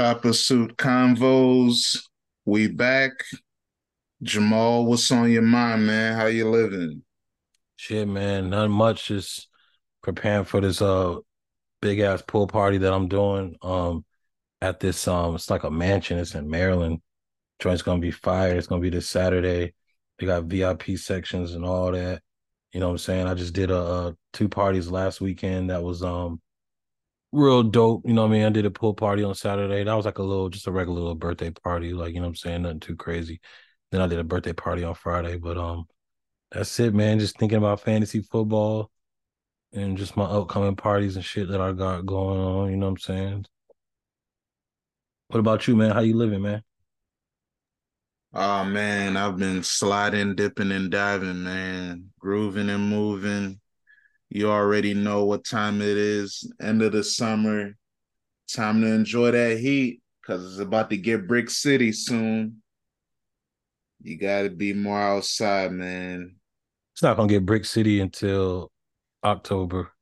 Choppa Suit Convos. We back. Jamal, what's on your mind, man? How you living? Shit, man. Not much. Just preparing for this uh big ass pool party that I'm doing. Um at this um it's like a mansion, it's in Maryland. Joint's gonna be fire. It's gonna be this Saturday. They got VIP sections and all that. You know what I'm saying? I just did a, a two parties last weekend that was um real dope. You know what I mean? I did a pool party on Saturday. That was like a little, just a regular little birthday party. Like, you know what I'm saying? Nothing too crazy. Then I did a birthday party on Friday. But um, that's it, man. Just thinking about fantasy football and just my upcoming parties and shit that I got going on. You know what I'm saying? What about you, man? How you living, man? Oh man, I've been sliding, dipping, and diving, man. Grooving and moving you already know what time it is. End of the summer. Time to enjoy that heat because it's about to get Brick City soon. You got to be more outside, man. It's not gonna get Brick City until October.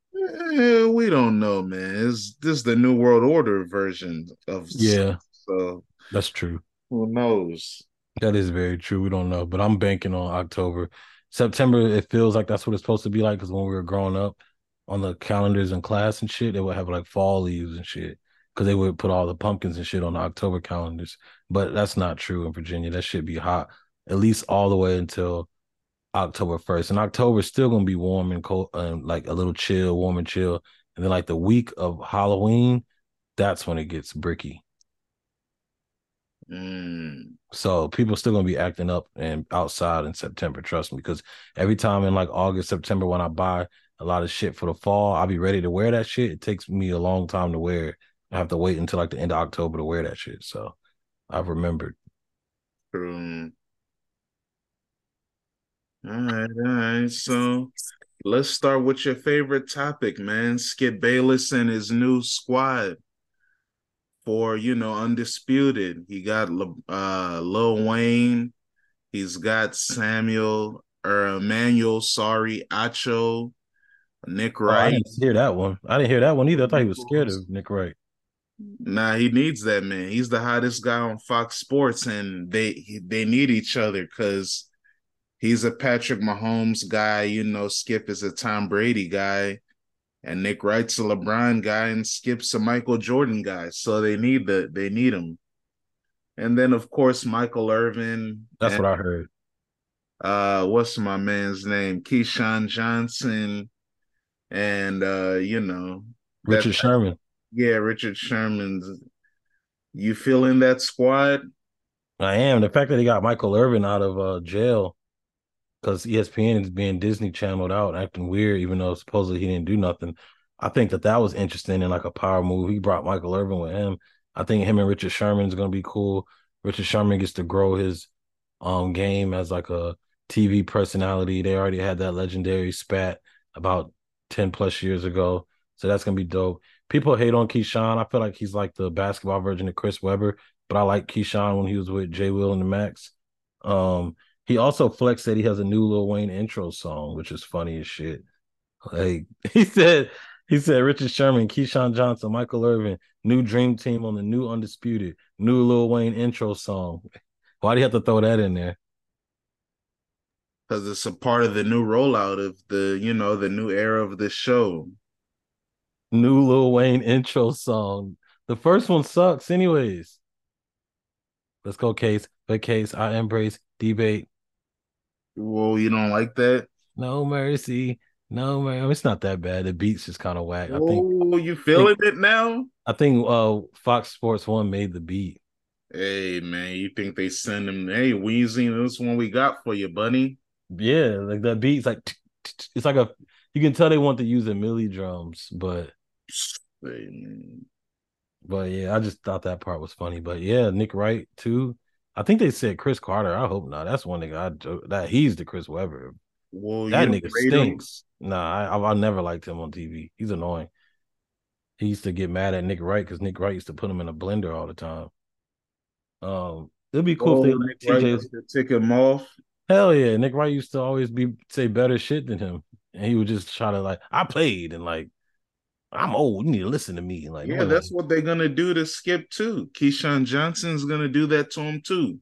Eh, we don't know, man. It's this is the New World Order version of yeah. So that's true. Who knows? That is very true. We don't know, but I'm banking on October. September, it feels like that's what it's supposed to be like because when we were growing up on the calendars in class and shit, they would have like fall leaves and shit because they would put all the pumpkins and shit on the October calendars. But that's not true in Virginia. That should be hot at least all the way until October 1st. And October is still to be warm and cold, and like a little chill, warm and chill. And then like the week of Halloween, that's when it gets bricky. Mm. So people still gonna be acting up and outside in September. Trust me, because every time in like August, September, when I buy a lot of shit for the fall, I'll be ready to wear that shit. It takes me a long time to wear. I have to wait until like the end of October to wear that shit. So I've remembered. Um, all right, all right. So let's start with your favorite topic, man. Skip Bayless and his new squad for you know undisputed. He got uh Lil Wayne. He's got Samuel or Emmanuel. Sorry, Acho, Nick Wright. Oh, I didn't hear that one. I didn't hear that one either. I thought he was scared of Nick Wright. Nah, he needs that man. He's the hottest guy on Fox Sports, and they they need each other because he's a Patrick Mahomes guy. You know, Skip is a Tom Brady guy and Nick Wright's a LeBron guy and Skip's a Michael Jordan guy. So they need the they need him. And then of course Michael Irvin. That's and, what I heard. Uh what's my man's name? Keyshawn Johnson and uh, you know Richard Sherman. Yeah, Richard Sherman's you feel in that squad? I am. The fact that he got Michael Irvin out of uh, jail because ESPN is being Disney channeled out, acting weird, even though supposedly he didn't do nothing. I think that that was interesting and like a power move. He brought Michael Irvin with him. I think him and Richard Sherman is going to be cool. Richard Sherman gets to grow his um game as like a TV personality. They already had that legendary spat about 10 plus years ago. So that's gonna be dope. People hate on Keyshawn. I feel like he's like the basketball version of Chris Webber, but I like Keyshawn when he was with Jay Will and the Max. Um, he also flexed that he has a new Lil Wayne intro song, which is funny as shit. Like he said, he said Richard Sherman, Keyshawn Johnson, Michael Irvin, new Dream Team on the new Undisputed, new Lil Wayne intro song. Why do you have to throw that in there? Because it's a part of the new rollout of the, you know, the new era of the show. New Lil Wayne intro song. The first one sucks, anyways. Let's go, Case. But Case, I embrace debate. Whoa, you don't like that? No mercy. No man, it's not that bad. The beats just kind of whack. Oh, I think you feeling think, it now? I think uh Fox Sports One made the beat. Hey man, you think they send him? Hey Weezy, this one we got for you, bunny. Yeah, like that beat's like it's like a you can tell they want to use the Millie drums, but but yeah, I just thought that part was funny. But yeah, Nick Wright too. I think they said Cris Carter. I hope not. That's one nigga I that he's the Chris Webber. Well, that nigga stinks. Him? Nah, I, I never liked him on TV. He's annoying. He used to get mad at Nick Wright because Nick Wright used to put him in a blender all the time. Um, it'd be cool oh, if they let TJ take him off. Hell yeah, Nick Wright used to always be say better shit than him, and he would just try to like I played and like I'm old. You need to listen to me. Like, yeah, that's what they're gonna do to Skip too. Keyshawn Johnson's gonna do that to him too.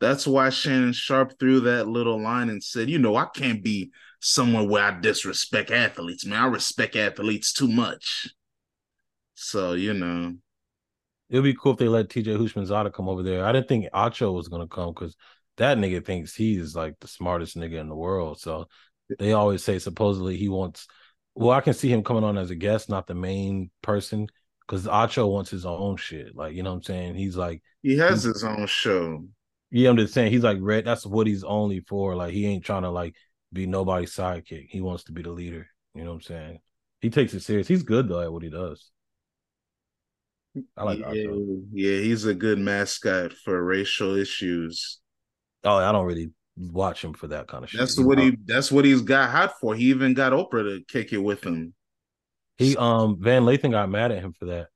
That's why Shannon Sharpe threw that little line and said, you know, I can't be somewhere where I disrespect athletes, man. I respect athletes too much. So, you know. It'd be cool if they let TJ Houshmandzadeh come over there. I didn't think Acho was gonna come because that nigga thinks he's like the smartest nigga in the world. So they always say supposedly he wants well, I can see him coming on as a guest, not the main person, because Acho wants his own shit. Like, you know what I'm saying? He's like he has his own show. Yeah, I'm just saying he's like red. That's what he's only for. Like he ain't trying to like be nobody's sidekick. He wants to be the leader. You know what I'm saying? He takes it serious. He's good though at what he does. I like yeah, yeah, he's a good mascot for racial issues. Oh, I don't really watch him for that kind of shit. That's what he that's what he's got hot for. He even got Oprah to kick it with him. He um Van Lathan got mad at him for that.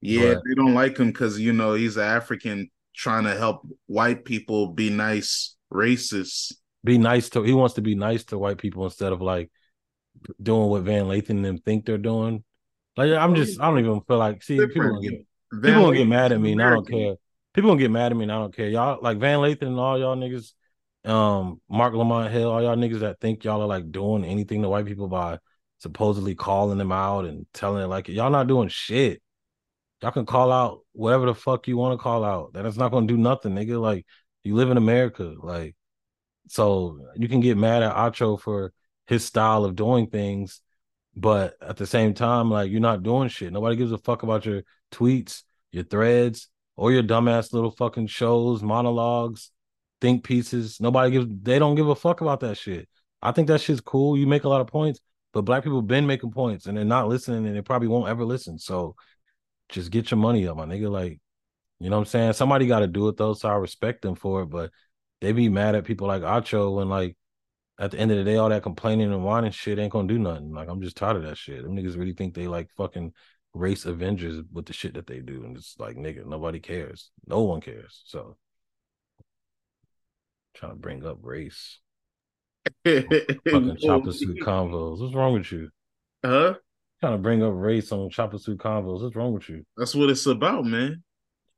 Yeah, but... they don't like him because you know he's an African trying to help white people be nice, racist. Be nice to he wants to be nice to white people instead of like doing what Van Lathan and them think they're doing. Like I'm just I don't even feel like see Different. people gonna get Van people gonna get mad at me and I don't care. People gonna get mad at me and I don't care. Y'all like Van Lathan and all y'all niggas, um, Marc Lamont Hill, all y'all niggas that think y'all are like doing anything to white people by supposedly calling them out and telling it like y'all not doing shit. Y'all can call out whatever the fuck you want to call out. That is not gonna do nothing, nigga. Like you live in America, like so you can get mad at Acho for his style of doing things, but at the same time, like you're not doing shit. Nobody gives a fuck about your tweets, your threads, or your dumbass little fucking shows, monologues, think pieces. Nobody gives they don't give a fuck about that shit. I think that shit's cool. You make a lot of points, but black people been making points and they're not listening and they probably won't ever listen. So just get your money up, my nigga. Like, you know what I'm saying? Somebody got to do it though, so I respect them for it. But they be mad at people like Acho when like at the end of the day, all that complaining and whining shit ain't gonna do nothing. Like I'm just tired of that shit. Them niggas really think they like fucking race Avengers with the shit that they do, and it's like nigga, nobody cares. No one cares. So trying to bring up race. fucking Choppa Suit Convos. What's wrong with you? Huh? Trying to bring up race on Choppa Suit Convos. What's wrong with you? That's what it's about, man.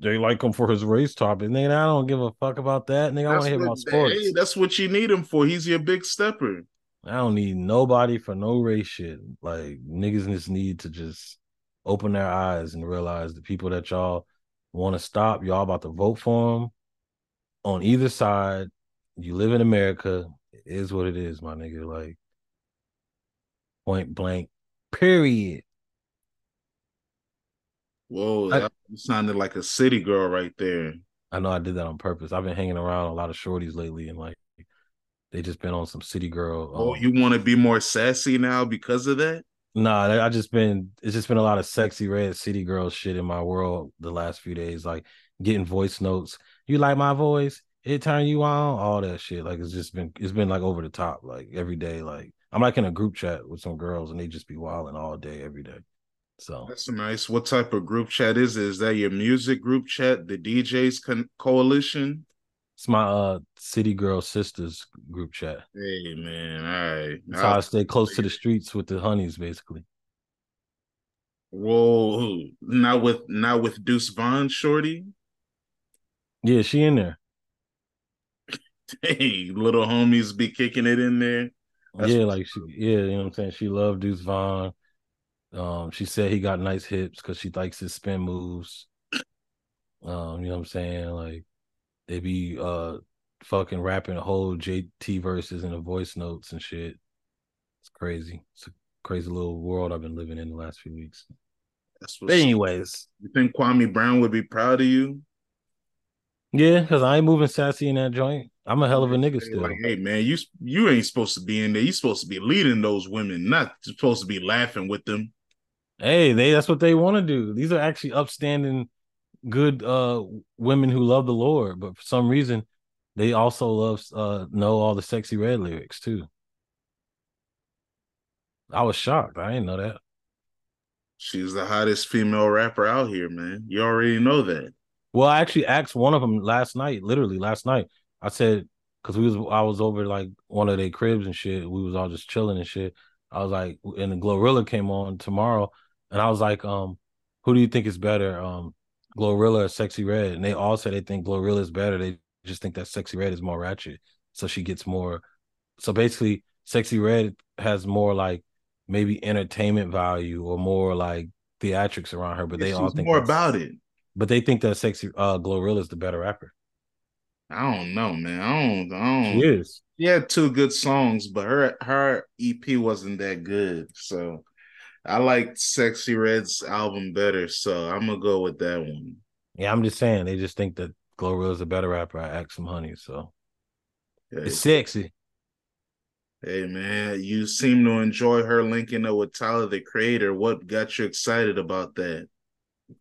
They like him for his race topic. Nigga, I don't give a fuck about that. Nigga, I want to hear about sports. Hey, that's what you need him for. He's your big stepper. I don't need nobody for no race shit. Like niggas just need to just open their eyes and realize the people that y'all want to stop, y'all about to vote for them on either side. You live in America. It is what it is, my nigga. Like point blank, period. Whoa, that sounded like a city girl right there. I know I did that on purpose. I've been hanging around a lot of shorties lately, and like they just been on some city girl. Oh, um, you want to be more sassy now because of that? Nah, I just been it's just been a lot of Sexyy Red city girl shit in my world the last few days, like getting voice notes. You like my voice? It turn you on? All that shit. Like it's just been it's been like over the top, like every day. Like I'm like in a group chat with some girls and they just be wilding all day, every day. So that's nice. What type of group chat is it? Is that your music group chat, the DJs con- coalition? It's my uh City Girl Sisters group chat. Hey man, all right. That's how I stay close to the streets with the honeys, basically. Whoa, not with not with Deuce Vaughn, Shorty. Yeah, she in there. hey, little homies be kicking it in there. That's yeah, like she, yeah, you know what I'm saying. She loved Deuce Vaughn. Um, she said he got nice hips because she likes his spin moves. Um, you know what I'm saying? Like they be uh fucking rapping whole JT verses in the voice notes and shit. It's crazy. It's a crazy little world I've been living in the last few weeks. That's but anyways, you think Kwame Brown would be proud of you? Yeah, because I ain't moving sassy in that joint. I'm a hell of a nigga still. Like, hey man, you you ain't supposed to be in there. You supposed to be leading those women, not supposed to be laughing with them. Hey, they that's what they want to do. These are actually upstanding, good uh women who love the Lord, but for some reason, they also love uh know all the Sexyy Red lyrics too. I was shocked. I didn't know that. She's the hottest female rapper out here, man. You already know that. Well, I actually asked one of them last night, literally last night. I said, because we was I was over like one of their cribs and shit. We was all just chilling and shit. I was like, and the Glorilla came on tomorrow. and I was like, um, who do you think is better, um, Glorilla or Sexyy Red? And they all said they think Glorilla is better. They just think that Sexyy Red is more ratchet, so she gets more. So basically, Sexyy Red has more like maybe entertainment value or more like theatrics around her, but they all think more about it. But they think that Sexy uh, Glorilla is the better rapper. I don't know, man. I don't. I don't. She is. She had two good songs, but her her EP wasn't that good. So I liked Sexyy Red's album better. So I'm gonna go with that one. Yeah, I'm just saying they just think that Glorilla is a better rapper. I act some honey, so it's sexy. Hey man, you seem to enjoy her linking up with Tyler the Creator. What got you excited about that?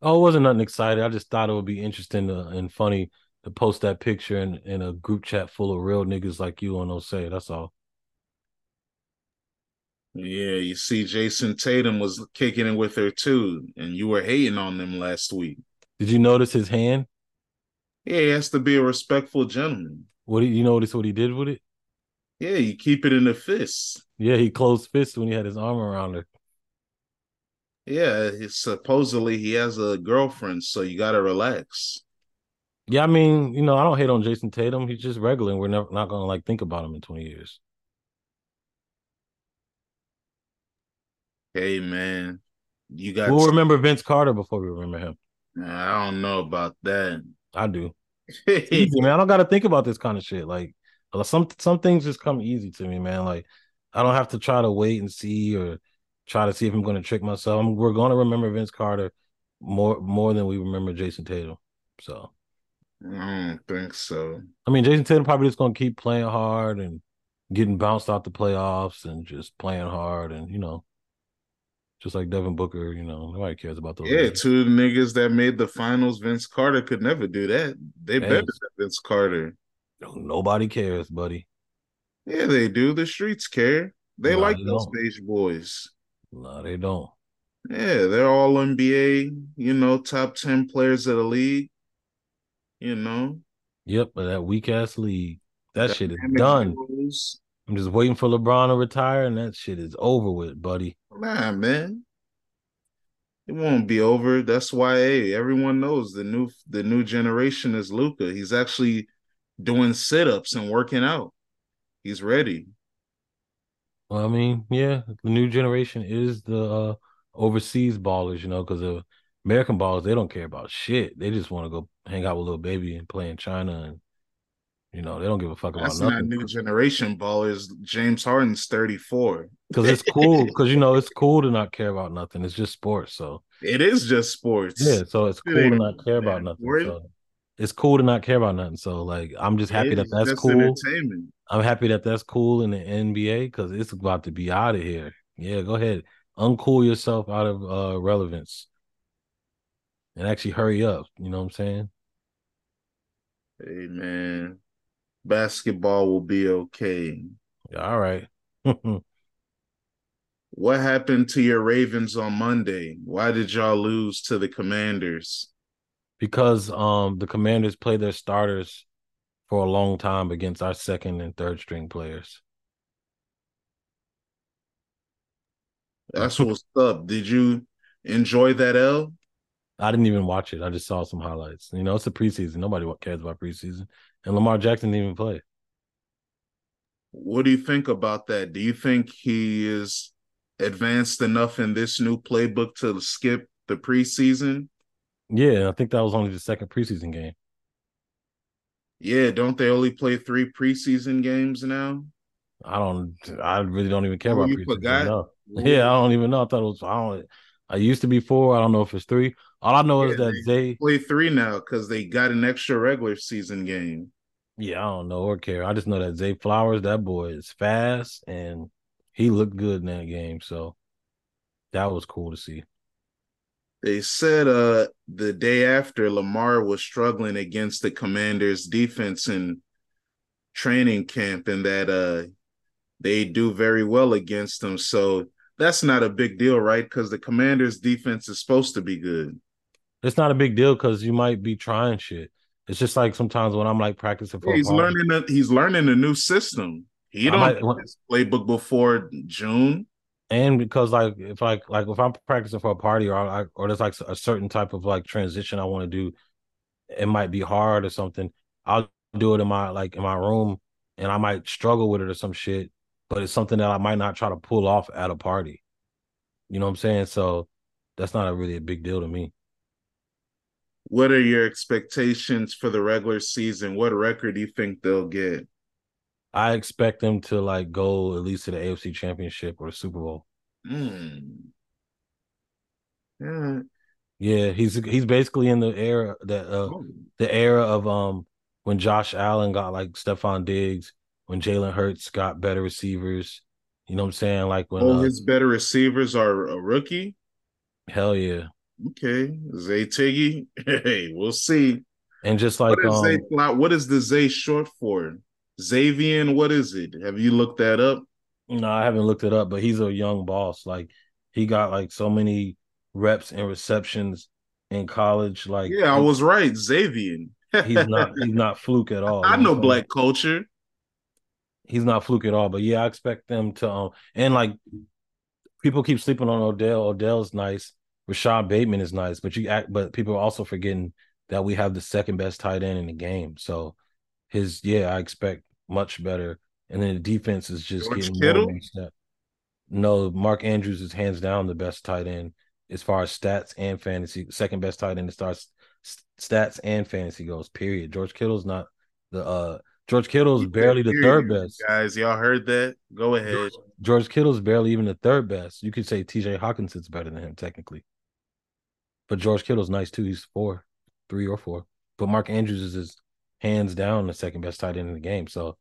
Oh, it wasn't nothing exciting. I just thought it would be interesting to, and funny to post that picture in, in a group chat full of real niggas like you on say. That's all. Yeah, you see, Jayson Tatum was kicking it with her too, and you were hating on them last week. Did you notice his hand? Yeah, he has to be a respectful gentleman. What did you notice what he did with it? Yeah, you keep it in the fist. Yeah, he closed fist when he had his arm around her. Yeah, supposedly he has a girlfriend, so you gotta relax. Yeah, I mean, you know, I don't hate on Jayson Tatum. He's just regular, and we're never not gonna like think about him in 20 years. Hey man, you got. We'll remember Vince Carter before we remember him. I don't know about that. I do. easy, man. I don't got to think about this kind of shit. Like some some things just come easy to me, man. Like I don't have to try to wait and see or try to see if I'm going to trick myself. I'm, we're going to remember Vince Carter more more than we remember Jayson Tatum. So I don't think so. I mean, Jayson Tatum probably just going to keep playing hard and getting bounced out the playoffs and just playing hard and you know, just like Devin Booker. You know, nobody cares about those. Yeah, two niggas that made the finals. Vince Carter could never do that. They hey, better than Vince Carter. Nobody cares, buddy. Yeah, they do. The streets care. They like those beige boys. No, they don't. Yeah, they're all NBA, you know, top 10 players of the league. You know. Yep, but that weak ass league. That, shit is done. I'm just waiting for LeBron to retire and that shit is over with, buddy. Nah, man. It won't be over. That's why hey, everyone knows the new the new generation is Luka. He's actually doing sit-ups and working out. He's ready. Well, I mean, yeah, the new generation is the uh, overseas ballers, you know, because the American ballers they don't care about shit. They just want to go hang out with little baby and play in China, and you know they don't give a fuck That's about nothing. Not new generation ballers. James Harden's thirty four. Because it's cool. Because you know it's cool to not care about nothing. It's just sports. So it is just sports. Yeah. So it's cool it to not care about nothing. So it's cool to not care about nothing. So like I'm just happy that that's cool. I'm happy that that's cool in the NBA because it's about to be out of here. Yeah, go ahead, uncool yourself out of uh, relevance, and actually hurry up. You know what I'm saying? Hey man, basketball will be okay. All right. what happened to your Ravens on Monday? Why did y'all lose to the Commanders? because um the Commanders play their starters for a long time against our second and third string players. That's what's up. Did you enjoy that L? I didn't even watch it. I just saw some highlights. You know, it's a preseason. Nobody cares about preseason. And Lamar Jackson didn't even play. What do you think about that? Do you think he is advanced enough in this new playbook to skip the preseason? Yeah, I think that was only the second preseason game. Yeah, don't they only play three preseason games now? I don't. I really don't even care oh, about you preseason. No. Yeah, I don't even know. I thought it was. I don't. I used to be four. I don't know if it's three. All I know yeah, is that they, they play three now because they got an extra regular season game. Yeah, I don't know or care. I just know that Zay Flowers, that boy is fast and he looked good in that game. So that was cool to see. They said uh the day after Lamar was struggling against the Commanders defense in training camp and that uh they do very well against them. So that's not a big deal, right? Because the Commanders defense is supposed to be good. It's not a big deal because you might be trying shit. It's just like sometimes when I'm like practicing for he's learning a, he's learning a new system. He don't might, his playbook before June. And because like if like like if I'm practicing for a party or I, or there's like a certain type of like transition I want to do, it might be hard or something. I'll do it in my like in my room, and I might struggle with it or some shit. But it's something that I might not try to pull off at a party. You know what I'm saying? So that's not a really a big deal to me. What are your expectations for the regular season? What record do you think they'll get? I expect them to like go at least to the AFC Championship or the Super Bowl. Mm. Yeah. Yeah, he's he's basically in the era that uh oh. the era of um when Josh Allen got like Stefon Diggs, when Jalen Hurts got better receivers. You know what I'm saying? Like when oh, uh, his better receivers are a rookie. Hell yeah. Okay, Zay Tiggy. Hey, we'll see. And just like what is, um, Zay, what is the Zay short for? Xavier, what is it? Have you looked that up? No, I haven't looked it up, but he's a young boss. Like he got like so many reps and receptions in college. Like yeah, I was right, Xavier. he's not he's not fluke at all. I know black culture. He's not fluke at all, but yeah, I expect them to. Um, and like people keep sleeping on Odell. Odell's nice. Rashod Bateman is nice, but you act. But people are also forgetting that we have the second best tight end in the game. So his yeah, I expect much better. And then the defense is just George getting Kittle? more step. No, Mark Andrews is hands down the best tight end as far as stats and fantasy. Second best tight end as far as stats and fantasy goes. Period. George Kittle's not the uh George Kittle's barely the third best. Guys, y'all heard that? Go ahead. George, George Kittle's barely even the third best. You could say TJ Hockenson's better than him technically. But George Kittle's nice too. He's four, three or four. But Mark Andrews is his hands down the second best tight end in the game. So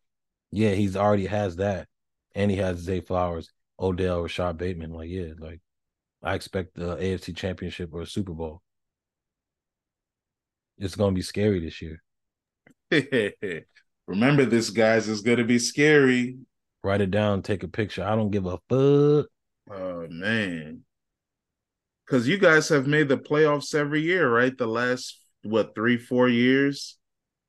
yeah, he's already has that. And he has Zay Flowers, Odell, Rashod Bateman. Like, yeah, like I expect the AFC championship or a Super Bowl. It's gonna be scary this year. Remember this, guys, it's gonna be scary. Write it down, take a picture. I don't give a fuck. Oh man. Cause you guys have made the playoffs every year, right? The last what three, four years?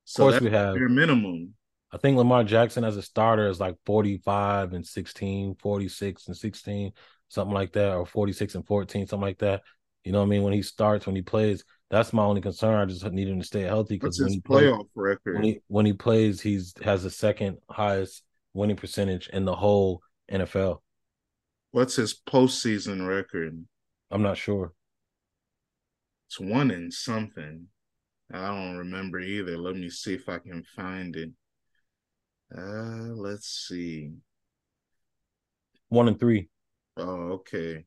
So of course we have your minimum. I think Lamar Jackson as a starter is like 45 and 16, 46 and 16, something like that, or 46 and 14, something like that. You know what I mean? When he starts, when he plays, that's my only concern. I just need him to stay healthy because when he playoff plays, record? When he, when he plays, he's has the second highest winning percentage in the whole NFL. What's his postseason record? I'm not sure. It's one in something. I don't remember either. Let me see if I can find it. Uh, let's see. One and three. Oh, okay.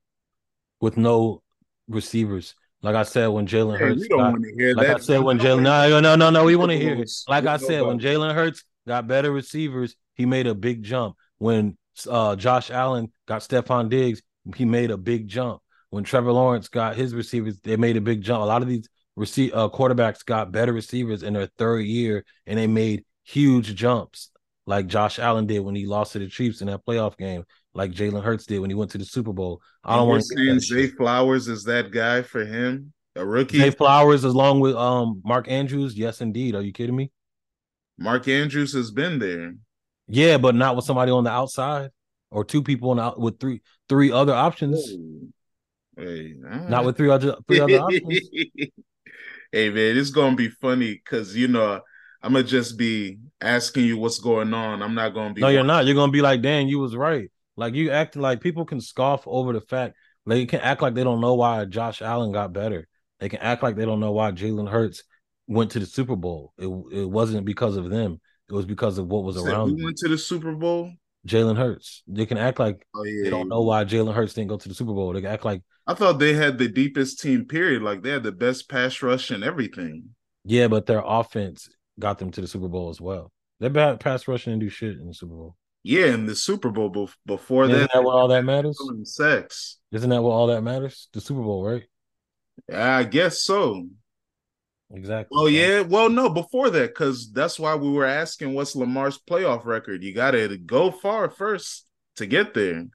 With no receivers. Like I said, when Jalen hey, Hurts, got, like that. I said, when Jalen, no, no, no, no, we want to hear it. Like I said, when Jalen Hurts got better receivers, he made a big jump. When uh, Josh Allen got Stefon Diggs, he made a big jump. When Trevor Lawrence got his receivers, they made a big jump. A lot of these receive uh, quarterbacks got better receivers in their third year, and they made huge jumps, like Josh Allen did when he lost to the Chiefs in that playoff game, like Jalen Hurts did when he went to the Super Bowl. I don't want to Zay Flowers is that guy for him, a rookie. Zay Flowers, along with um Mark Andrews, yes, indeed. Are you kidding me? Mark Andrews has been there. Yeah, but not with somebody on the outside or two people on the, with three three other options. Hey. Not with three other three other options. hey man, it's gonna be funny because you know I'm gonna just be asking you what's going on. I'm not gonna be. No, you're not. You're gonna be like, Dan, you was right. Like you act like people can scoff over the fact they can act like they don't know why Josh Allen got better. They can act like they don't know why Jalen Hurts went to the Super Bowl. It it wasn't because of them. It was because of what was around. Who went to the Super Bowl? Jalen Hurts. They can act like oh, yeah, they don't know why Jalen Hurts didn't go to the Super Bowl. They can act like I thought they had the deepest team. Period. Like they had the best pass rush and everything. Yeah, but their offense got them to the Super Bowl as well. Their bad pass rushing and do shit in the Super Bowl. Yeah, in the Super Bowl before Isn't that. that what all that matters? Sex. Isn't that what all that matters? The Super Bowl, right? Yeah, I guess so. Exactly. Oh yeah. Well, no, before that, because that's why we were asking what's Lamar's playoff record. You got to go far first to get there.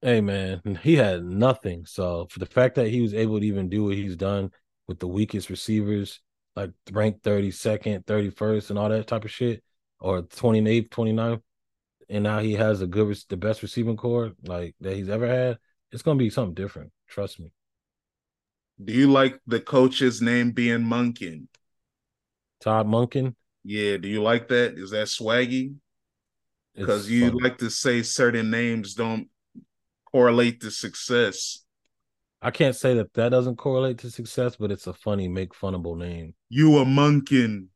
Hey man, he had nothing. So for the fact that he was able to even do what he's done with the weakest receivers, like ranked 32nd, 31st, and all that type of shit, or 28th, 29th, and now he has a good, the best receiving core like that he's ever had, it's gonna be something different. Trust me. Do you like the coach's name being Monken? Todd Monken. Yeah. Do you like that? Is that swaggy? Because you fun. like to say certain names don't correlate to success. I can't say that that doesn't correlate to success, but it's a funny, make funnable name. You a Monken.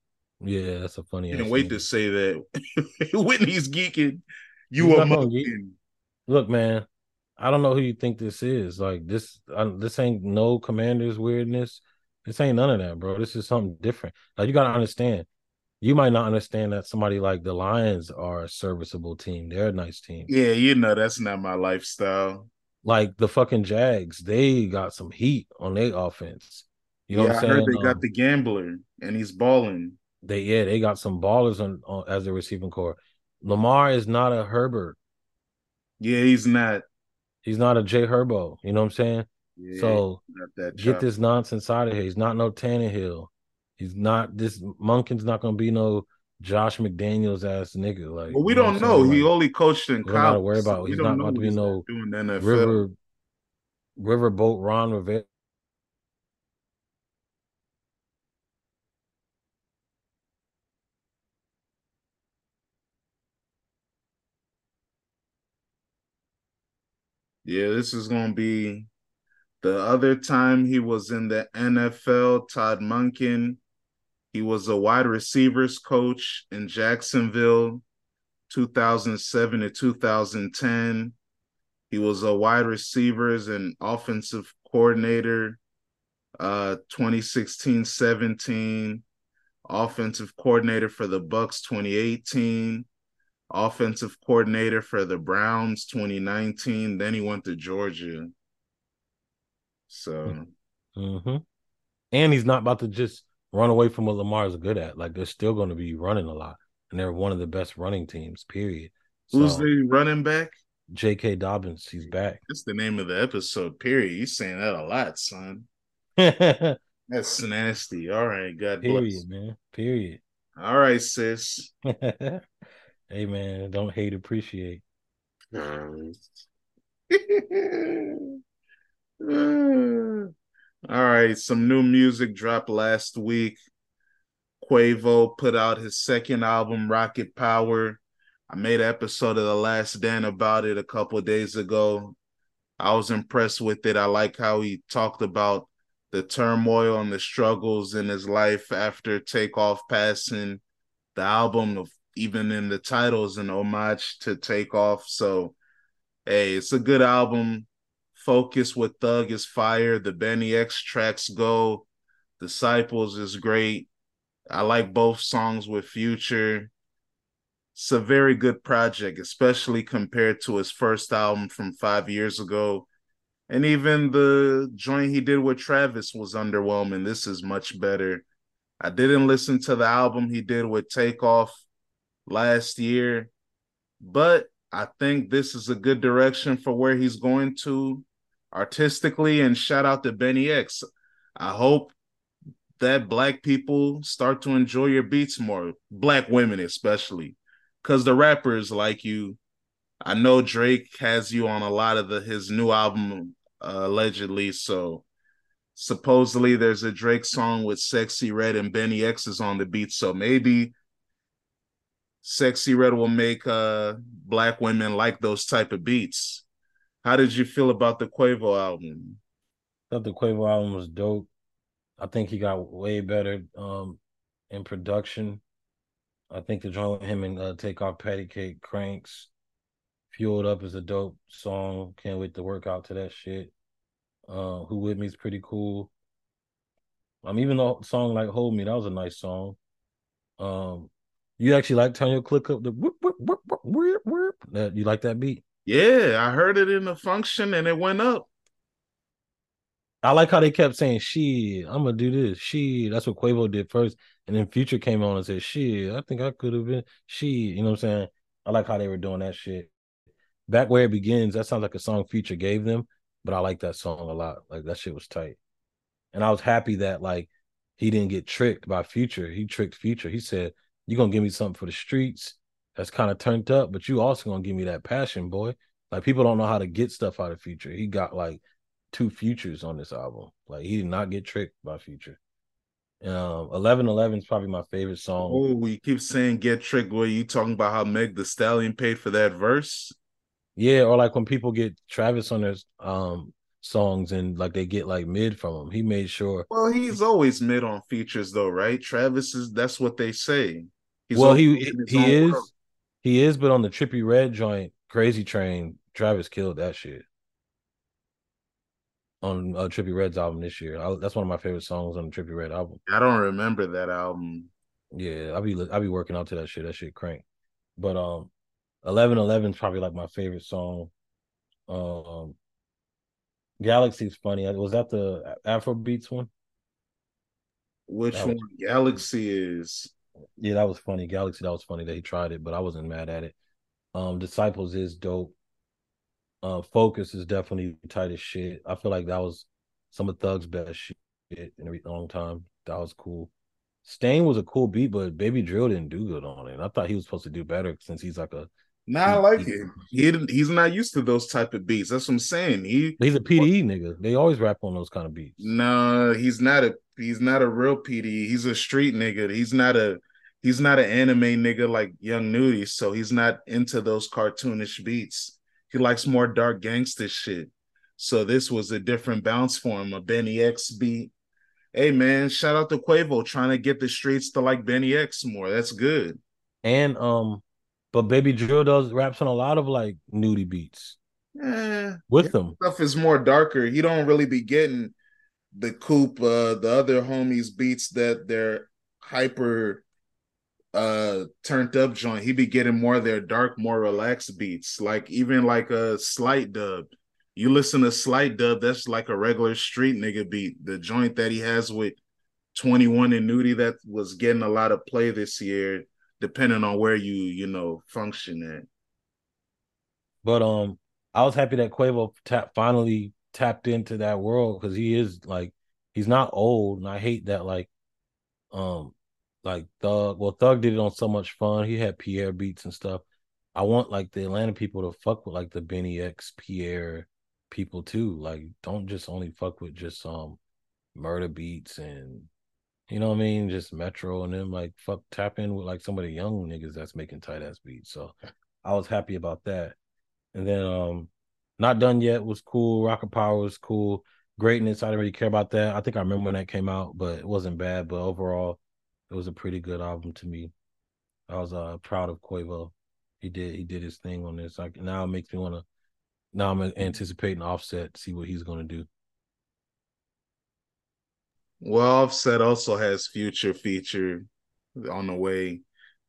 Yeah, that's a funny. Can't wait name. to say that. Whitney's geeking. You He's a Monken. Look, man, I don't know who you think this is. Like this, I, this ain't no Commanders weirdness. This ain't none of that, bro. This is something different. Like you got to understand. You might not understand that somebody like the Lions are a serviceable team. They're a nice team. Yeah, you know that's not my lifestyle. Like the fucking Jags, they got some heat on their offense. You know yeah, what I'm saying? I heard they um, got the gambler and he's balling. They yeah, they got some ballers on, on as a receiving core. Lamar is not a Herbert. Yeah, he's not. He's not a Jay Herbo. You know what I'm saying? Yeah, so get this nonsense out of here. He's not no Tannehill. He's not this Monken's not gonna be no Josh McDaniels ass nigga. Like well, we don't know. know. He only coached in college. Not worry about. So he's not about to be no river riverboat Ron Rivera. Yeah, this is gonna be the other time he was in the NFL. Todd Monken, he was a wide receivers coach in Jacksonville, 2007 to 2010. He was a wide receivers and offensive coordinator, uh, 2016-17. Offensive coordinator for the Bucs 2018 offensive coordinator for the Browns 2019. Then he went to Georgia. So, mm-hmm. and he's not about to just run away from what Lamar is good at. Like they're still going to be running a lot, and they're one of the best running teams. Period. Who's the running back? J.K. Dobbins. He's back. That's the name of the episode. Period. You saying that a lot, son. That's nasty. All right, God Period, bless. man. Period. All right, sis. Hey man, don't hate, appreciate. Ah. All right, some new music dropped last week. Quavo put out his second album, Rocket Power. I made an episode of The Last Dan about it a couple days ago. I was impressed with it. I like how he talked about the turmoil and the struggles in his life after Takeoff passing. The album of even in the titles an homage to Takeoff. So, hey, it's a good album. Focus with Thug is fire. The BNYX tracks go. Disciples is great. I like both songs with Future. It's a very good project, especially compared to his first album from five years ago. And even the joint he did with Travis was underwhelming. This is much better. I didn't listen to the album he did with Takeoff last year, but I think this is a good direction for where he's going to artistically. And shout out to BNYX. I hope that black people start to enjoy your beats more, black women especially, because the rappers like you. I know Drake has you on a lot of the his new album uh, allegedly, so supposedly there's a Drake song with Sexyy Red and BNYX is on the beat, so maybe Sexyy Red will make uh black women like those type of beats. How did you feel about the Quavo album? I thought the Quavo album was dope. I think he got way better um in production. I think the joint with him and uh, Takeoff Patty Cake Cranks Fueled Up is a dope song. Can't wait to work out to that shit. Uh Who With Me is pretty cool. Um even the song like Hold Me, that was a nice song. Um you actually like turn your click up the whoop, whoop, whoop, whoop, whoop, whoop. That you like that beat? Yeah, I heard it in the function and it went up. I like how they kept saying "she." I'm gonna do this. She. That's what Quavo did first, and then Future came on and said "she." I think I could have been she. You know what I'm saying? I like how they were doing that shit. Back where it begins. That sounds like a song Future gave them, but I like that song a lot. Like that shit was tight, and I was happy that like he didn't get tricked by Future. He tricked Future. He said, you're gonna give me something for the streets. That's kind of turned up, but you also gonna give me that passion, boy. Like people don't know how to get stuff out of Future. He got like two futures on this album. Like he did not get tricked by Future. Um, eleven eleven is probably my favorite song. Oh, we keep saying get tricked. Were you talking about how Meg the Stallion paid for that verse? Yeah, or like when people get Travis on their um songs and like they get like mid from him. He made sure. Well, he's always mid on features though, right? Travis is that's what they say. He's well, he he is world. He is, but on the Trippie Redd joint, Crazy Train, Travis killed that shit on uh, Trippie Redd's album this year. I, that's one of my favorite songs on the Trippie Redd album. I don't remember that album. Yeah, I'll be I'll be working out to that shit. That shit crank. But um, eleven eleven is probably like my favorite song. Um, Galaxy's funny. Was that the Afro Beats one? Which that one? Was, Galaxy is. Yeah, that was funny. Galaxy, that was funny that he tried it, but I wasn't mad at it. Um, Disciples is dope. Uh, Focus is definitely tight as shit. I feel like that was some of Thug's best shit in a long time. That was cool. Stain was a cool beat, but Baby Drill didn't do good on it. I thought he was supposed to do better since he's like a. Nah, I like it. He he's not used to those type of beats. That's what I'm saying. He he's a PDE nigga. They always rap on those kind of beats. No, nah, he's not a he's not a real PDE. He's a street nigga. He's not a he's not an anime nigga like Young Nudy. So he's not into those cartoonish beats. He likes more dark gangster shit. So this was a different bounce for him, a BNYX beat. Hey man, shout out to Quavo trying to get the streets to like BNYX more. That's good. And um, but Baby Drill does raps on a lot of like Nudy beats. Yeah, with them stuff is more darker. He don't really be getting the coop, uh, the other homies beats that they're hyper uh turned up joint, he be getting more of their dark, more relaxed beats. Like even like a slight dub. You listen to slight dub, that's like a regular street nigga beat. The joint that he has with 21 and Nudy that was getting a lot of play this year, depending on where you, you know, function at. But um I was happy that Quavo tap finally tapped into that world because he is like he's not old, and I hate that like um like Thug. Well, Thug did it on so much fun. He had Pierre beats and stuff. I want like the Atlanta people to fuck with like the BNYX Pierre people too. Like, don't just only fuck with just um murder beats and you know what I mean, just Metro and then like fuck tap in with like some of the young niggas that's making tight ass beats. So I was happy about that. And then um not done yet was cool. Rocket Power was cool. Greatness, I didn't really care about that. I think I remember when that came out, but it wasn't bad. But overall, it was a pretty good album to me. I was uh, proud of Quavo. He did he did his thing on this. Like now it makes me want to. Now I'm anticipating Offset, see what he's to do. Well, Offset also has Future feature on the way,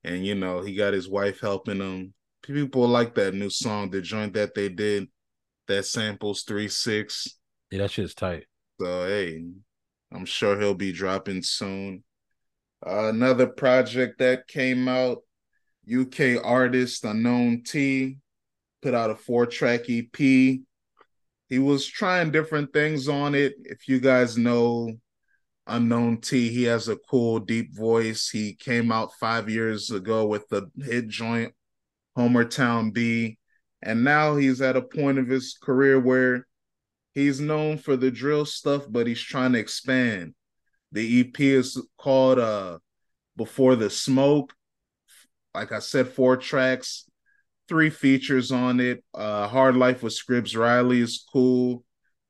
and you know he got his wife helping him. People like that new song, the joint that they did, that samples three six. Yeah, that shit's tight. So hey, I'm sure he'll be dropping soon. Uh, another project that came out, UK artist Unknown T put out a four track EP. He was trying different things on it. If you guys know Unknown T, he has a cool deep voice. He came out five years ago with the hit joint Homerton B. And now he's at a point of his career where he's known for the drill stuff, but he's trying to expand. The EP is called uh Before the Smoke. Like I said, four tracks, three features on it. Uh Hard Life with Scribs Riley is cool.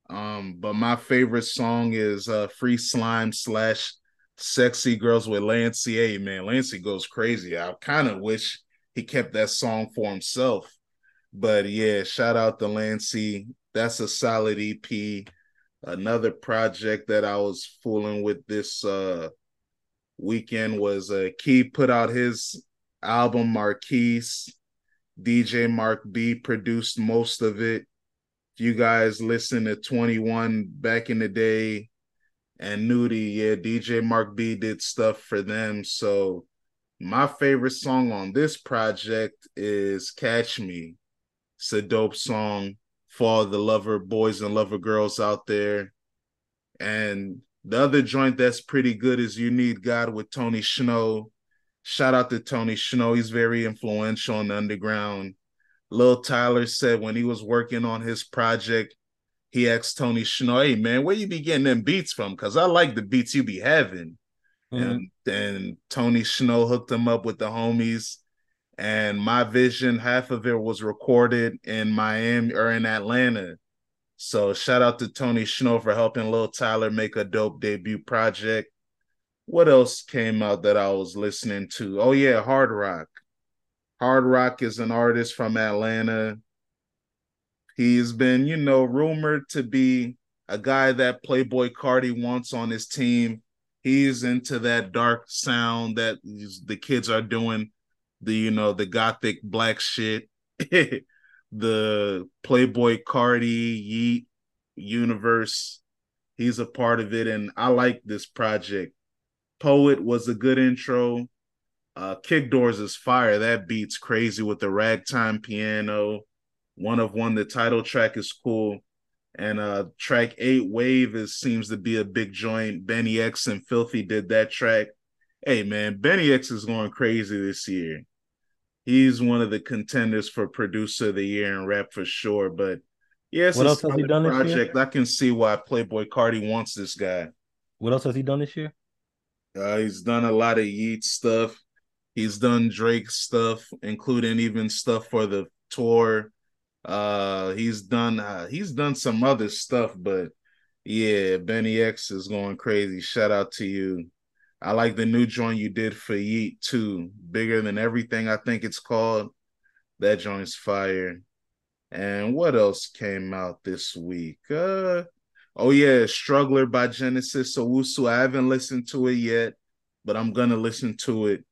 Um, but my favorite song is uh Free Slime slash Sexy Girls with Lancey. A. man, Lancey goes crazy. I kind of wish he kept that song for himself. But yeah, shout out to Lancey. That's a solid EP another project that I was fooling with this uh weekend was uh Key put out his album Marquise. DJ Mark B produced most of it. You guys listen to 21 back in the day and Nudy, yeah, DJ Mark B did stuff for them. So my favorite song on this project is Catch Me. It's a dope song for all the lover boys and lover girls out there. And the other joint that's pretty good is You Need God with Tony Shhnow. Shout out to Tony Shhnow. He's very influential in the underground. Lil Tyler said when he was working on his project, he asked Tony Shhnow, "Hey man, where you be getting them beats from? Because I like the beats you be having." Mm-hmm. And then Tony Shhnow hooked him up with the homies. And my vision, half of it was recorded in Miami or in Atlanta. So shout out to Tony Shhnow for helping Lil Tyler make a dope debut project. What else came out that I was listening to? Oh yeah, Hard Rock. Hard Rock is an artist from Atlanta. He's been, you know, rumored to be a guy that Playboy Carti wants on his team. He's into that dark sound that the kids are doing, the you know, the gothic black shit. the Playboy Carti Yeat universe. He's a part of it, and I like this project. Poet was a good intro. Uh, Kick Doors is fire. That beats crazy with the ragtime piano. One of one, the title track is cool. And uh track eight Wave is seems to be a big joint. BNYX and F1lthy did that track. Hey man, BNYX is going crazy this year he's one of the contenders for producer of the year in rap for sure. But yes, what else has he done project. I can see why Playboy Carti wants this guy. What else has he done this year? Uh, he's done a lot of Yeat stuff. He's done Drake stuff, including even stuff for the tour. Uh, he's done uh, he's done some other stuff, but yeah, BNYX is going crazy. Shout out to you. I like the new joint you did for Yeat too. Bigger than everything, I think it's called. That joint's fire. And what else came out this week? Uh oh yeah, Struggler by Genesis Owusu. I haven't listened to it yet, but I'm gonna listen to it.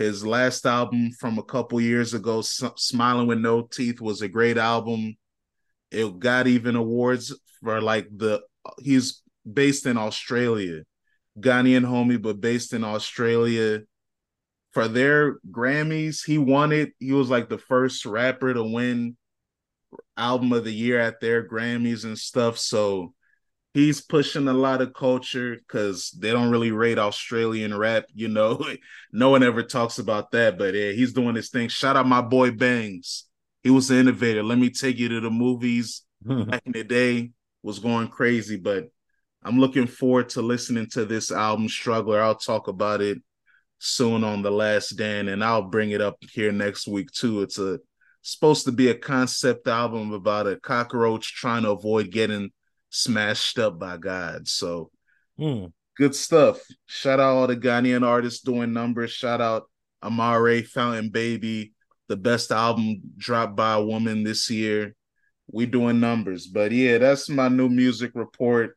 His last album from a couple years ago, Smiling with No Teeth, was a great album. It got even awards for like the he's based in Australia Ghanaian homie, but based in Australia. For their Grammys, he won it. He was like the first rapper to win album of the year at their Grammys and stuff. So he's pushing a lot of culture because they don't really rate Australian rap. You know, no one ever talks about that, but yeah, he's doing his thing. Shout out my boy Bangs. He was the innovator. Let me take you to the movies back in the day. Was going crazy, but I'm looking forward to listening to this album, Struggler. I'll talk about it soon on the last Dan, and I'll bring it up here next week too. It's a supposed to be a concept album about a cockroach trying to avoid getting smashed up by God. So mm. good stuff. Shout out all the Ghanaian artists doing numbers. Shout out Amaarae Fountain Baby, the best album dropped by a woman this year. We doing numbers. But yeah, that's my new music report.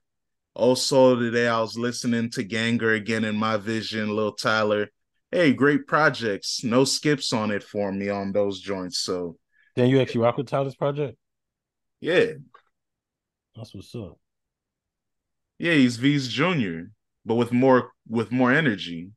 Also today I was listening to Ganger again in my vision, Lil Tyler. Hey, great projects. No skips on it for me on those joints. So then you actually rock with Tyler's project? Yeah. That's what's up. Yeah, he's Veeze Jr., but with more with more energy.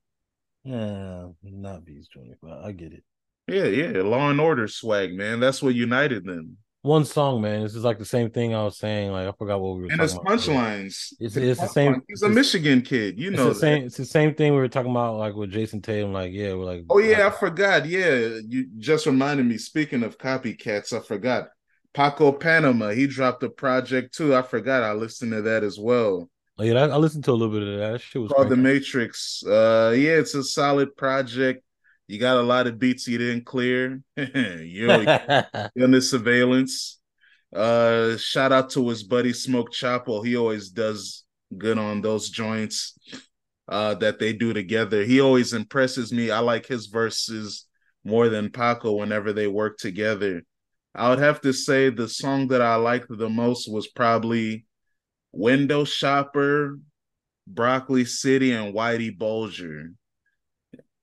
Yeah, not Veeze Jr., but I get it. Yeah, yeah. Law and order swag, man. That's what united them one song, man. This is like the same thing I was saying. Like I forgot what we were. And his punchlines. It's, it's the same. He's a Michigan kid, you know. It's the same. It's the same thing we were talking about, like with Jayson Tatum. Like, yeah, we're like. Oh yeah, I forgot. Yeah, you just reminded me. Speaking of copycats, I forgot. Paco Panama, he dropped a project too. I forgot. I listened to that as well. Oh, yeah, I, listened to a little bit of that. that shit was called The Matrix. Uh, yeah, it's a solid project. You got a lot of beats you didn't clear. you're, you're under surveillance. Uh, shout out to his buddy Smoke Chapel. He always does good on those joints uh, that they do together. He always impresses me. I like his verses more than Paco whenever they work together. I would have to say the song that I liked the most was probably Window Shopper, Broccoli City, and Whitey Bulger.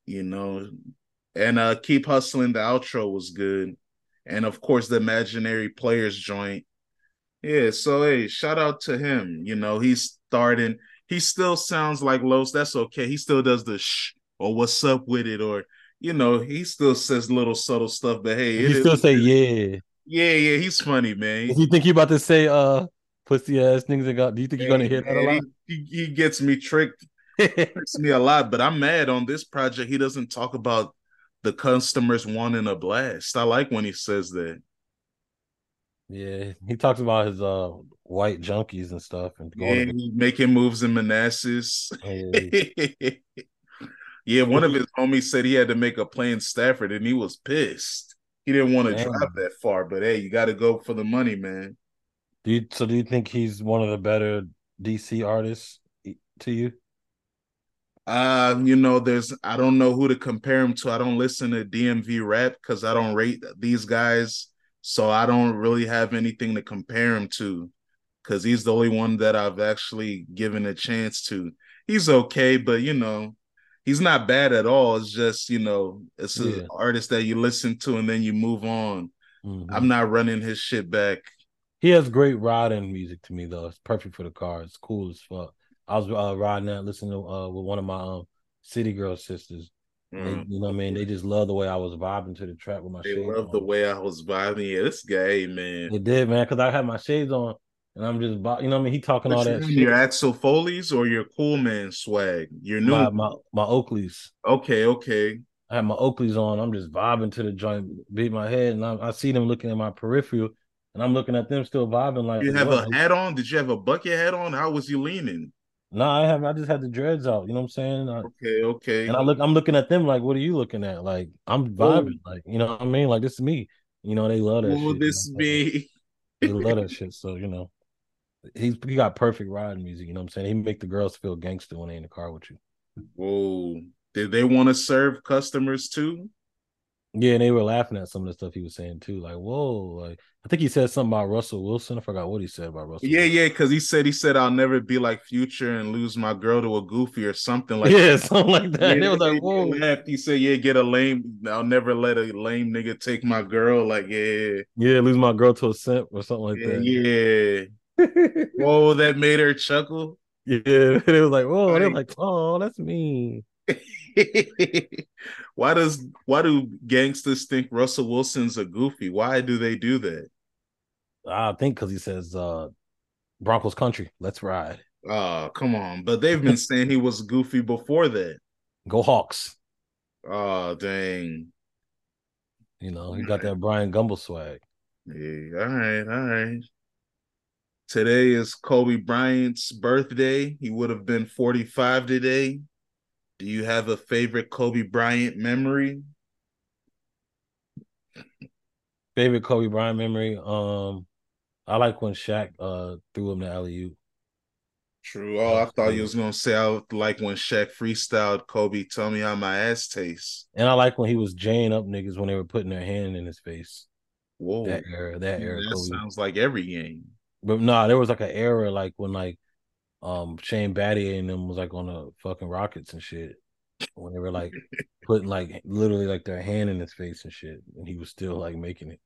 You know, and uh Keep Hustling, the outro was good and of course the imaginary players joint. Yeah, so hey, shout out to him. You know, he's starting. He still sounds like Los. That's okay. He still does the shh or what's up with it, or you know, he still says little subtle stuff. But hey, he still say yeah, yeah, yeah. He's funny, man. Do you think you about to say uh pussy ass niggas? Got? Do you think you're gonna hear that a lot? He, he, gets me tricked hurts me a lot. But I'm mad on this project. He doesn't talk about the customers wanting a blast. I like when he says that. Yeah, he talks about his uh white junkies and stuff, and yeah, to- making moves in Manassas. Yeah. yeah, one of his homies said he had to make a play in Stafford, and he was pissed. He didn't want to Damn. drive that far, but hey, you got to go for the money, man. Do you so? Do you think he's one of the better DC artists to you? Uh, you know, there's I don't know who to compare him to. I don't listen to DMV rap because I don't rate these guys, so I don't really have anything to compare him to. Because he's the only one that I've actually given a chance to. He's okay, but you know, he's not bad at all. It's just you know, it's an yeah. artist that you listen to and then you move on. Mm-hmm. I'm not running his shit back. He has great riding music to me though. It's perfect for the car. It's cool as fuck. I was uh, riding out listening to uh, with one of my um, city girl sisters. Mm. They, you know what I mean? They just love the way I was vibing to the track with my they shades. They love on. the way I was vibing. Yeah, this guy, man. It did, man, because I had my shades on and I'm just, you know what I mean? He talking all that shit. Your Axel Foley's or your cool man swag? Your new my, my, my Oakleys. Okay, okay. I have my Oakleys on. I'm just vibing to the joint, beat my head, and I, I see them looking at my peripheral, and I'm looking at them still vibing. Like, you have what? a hat on? Did you have a bucket hat on? How was you leaning? No, I haven't. I just had the dreads out. You know what I'm saying? I, okay, okay. And I look, I'm looking at them like, what are you looking at? Like, I'm vibing. Oh. Like, you know what I mean? Like, this is me. You know, they love that. Will this you know? be? they love that shit. So you know, he's he got perfect riding music. You know what I'm saying? He make the girls feel gangster when they in the car with you. Whoa! Did they want to serve customers too? Yeah, and they were laughing at some of the stuff he was saying too. Like, whoa, like I think he said something about Russell Wilson. I forgot what he said about Russell. Yeah, Wilson. yeah, because he said he said I'll never be like Future and lose my girl to a goofy or something like yeah, that. something like that. Yeah, was like, whoa. He, he said, yeah, get a lame. I'll never let a lame nigga take my girl. Like, yeah, yeah, lose my girl to a simp or something like yeah, that. Yeah. Whoa, that made her chuckle. Yeah, it was like, whoa, they're like, oh, that's me. why does why do gangsters think Russell Wilson's a goofy? Why do they do that? I think because he says uh Broncos country, let's ride. Oh, come on. But they've been saying he was goofy before that. Go Hawks. Oh, dang. You know, he got that Bryant Gumbel swag. Yeah, all right, all right. Today is Kobe Bryant's birthday. He would have been 45 today. Do you have a favorite Kobe Bryant memory? Favorite Kobe Bryant memory? Um, I like when Shaq uh threw him the alley oop. True. Oh, I thought you was gonna say I like when Shaq freestyled Kobe. Tell me how my ass tastes. And I like when he was jaying up niggas when they were putting their hand in his face. Whoa, that era, that era. That Kobe. sounds like every game. But nah, there was like an era like when like um Shane Battier and them was like on the fucking Rockets and shit. When they were like putting like literally like their hand in his face and shit, and he was still like making it.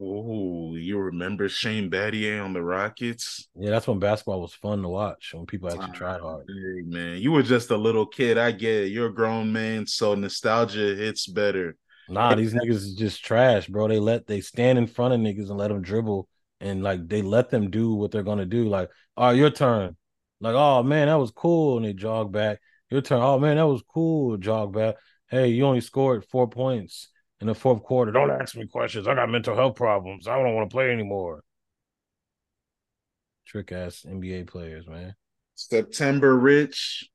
Oh, you remember Shane Battier on the Rockets? Yeah, that's when basketball was fun to watch. When people actually tried hard. Hey, man, you were just a little kid. I get it. You're a grown man, so nostalgia hits better. Nah, these niggas is just trash, bro. They let they stand in front of niggas and let them dribble, and like they let them do what they're gonna do. Like, all right, your turn. Like, oh man, that was cool, and they jog back. Your turn. Oh man, that was cool. Jog back. Hey, you only scored four points in the fourth quarter. Don't ask me questions. I got mental health problems. I don't want to play anymore. Trick ass NBA players, man. September Rich.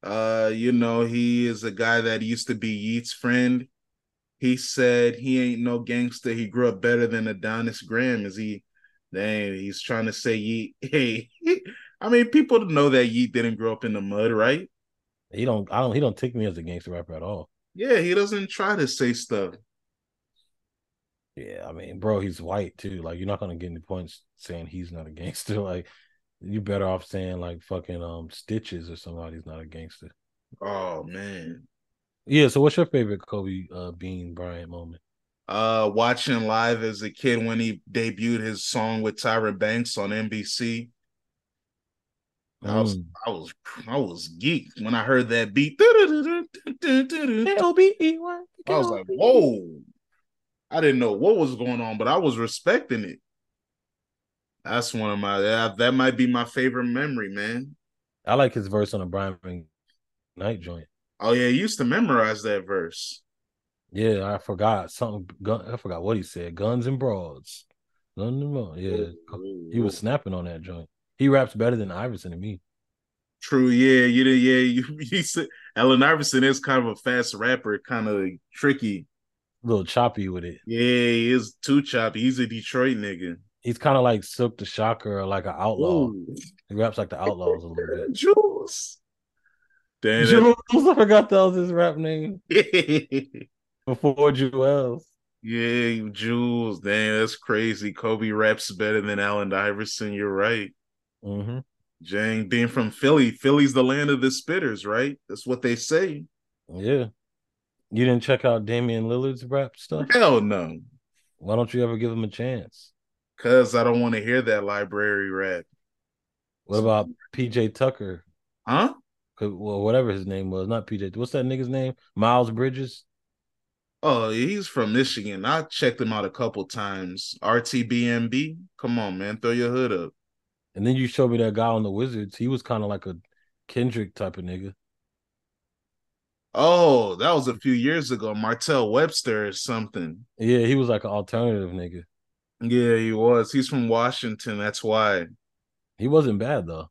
Uh, you know, he is a guy that used to be Yeat's friend. He said he ain't no gangster. He grew up better than Adonis Graham. Is he? Dang, he's trying to say Yeat. Hey, I mean, people know that Yeat didn't grow up in the mud, right? He don't. I don't. He don't take me as a gangster rapper at all. Yeah, he doesn't try to say stuff. Yeah, I mean, bro, he's white too. Like, you're not gonna get any points saying he's not a gangster. Like, you better off saying like fucking um stitches or somebody's not a gangster. Oh man. Yeah. So, what's your favorite Kobe uh, Bean Bryant moment? Uh, watching live as a kid when he debuted his song with Tyra Banks on NBC. I was mm. I was I was geeked when I heard that beat. L-B-E-Y. I was like, whoa. I didn't know what was going on, but I was respecting it. That's one of my that, that might be my favorite memory, man. I like his verse on the Brian McKnight joint. Oh yeah, he used to memorize that verse. Yeah, I forgot something. Gun, I forgot what he said. Guns and broads. And broads. Yeah, he was snapping on that joint. He raps better than Iverson to me. True, yeah, you did, yeah. You, you said Allen Iverson is kind of a fast rapper, kind of tricky, a little choppy with it. Yeah, he is too choppy. He's a Detroit nigga. He's kind of like Silk the Shocker or like an outlaw. Ooh. He raps like the outlaws a little bit. Jules. Damn Jules, I forgot that was his rap name. Before Juelz. Yeah, Jules. Damn, that's crazy. Kobe raps better than Allen Iverson. You're right. Mm-hmm. Jang, being from Philly, Philly's the land of the spitters, right? That's what they say. Yeah. You didn't check out Damian Lillard's rap stuff? Hell no. Why don't you ever give him a chance? Cause I don't want to hear that library rap. What about PJ Tucker? Huh? Well, whatever his name was, not PJ. What's that nigga's name? Miles Bridges. Oh, he's from Michigan. I checked him out a couple times. RTBMB. Come on, man, throw your hood up. And then you showed me that guy on the Wizards. He was kind of like a Kendrick type of nigga. Oh, that was a few years ago. Martell Webster or something. Yeah, he was like an alternative nigga. Yeah, he was. He's from Washington. That's why. He wasn't bad though.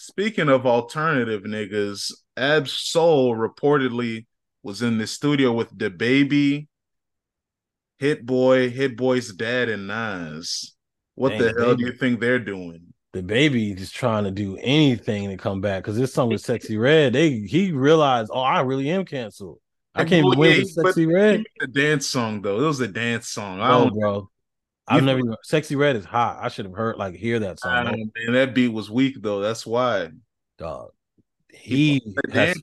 Speaking of alternative niggas, Ab Soul reportedly was in the studio with DaBaby, Hit Boy, Hit Boy's dad, and Nas. What Dang, the hell baby. do you think they're doing? The baby just trying to do anything to come back because this song was Sexyy Red. They he realized, oh, I really am canceled. I can't even win with Sexyy Red. The dance song though, it was a dance song. I don't, bro. I've never even, Sexyy Red is hot. I should have heard like hear that song. Know, man, that beat was weak though. That's why. Dog. He has,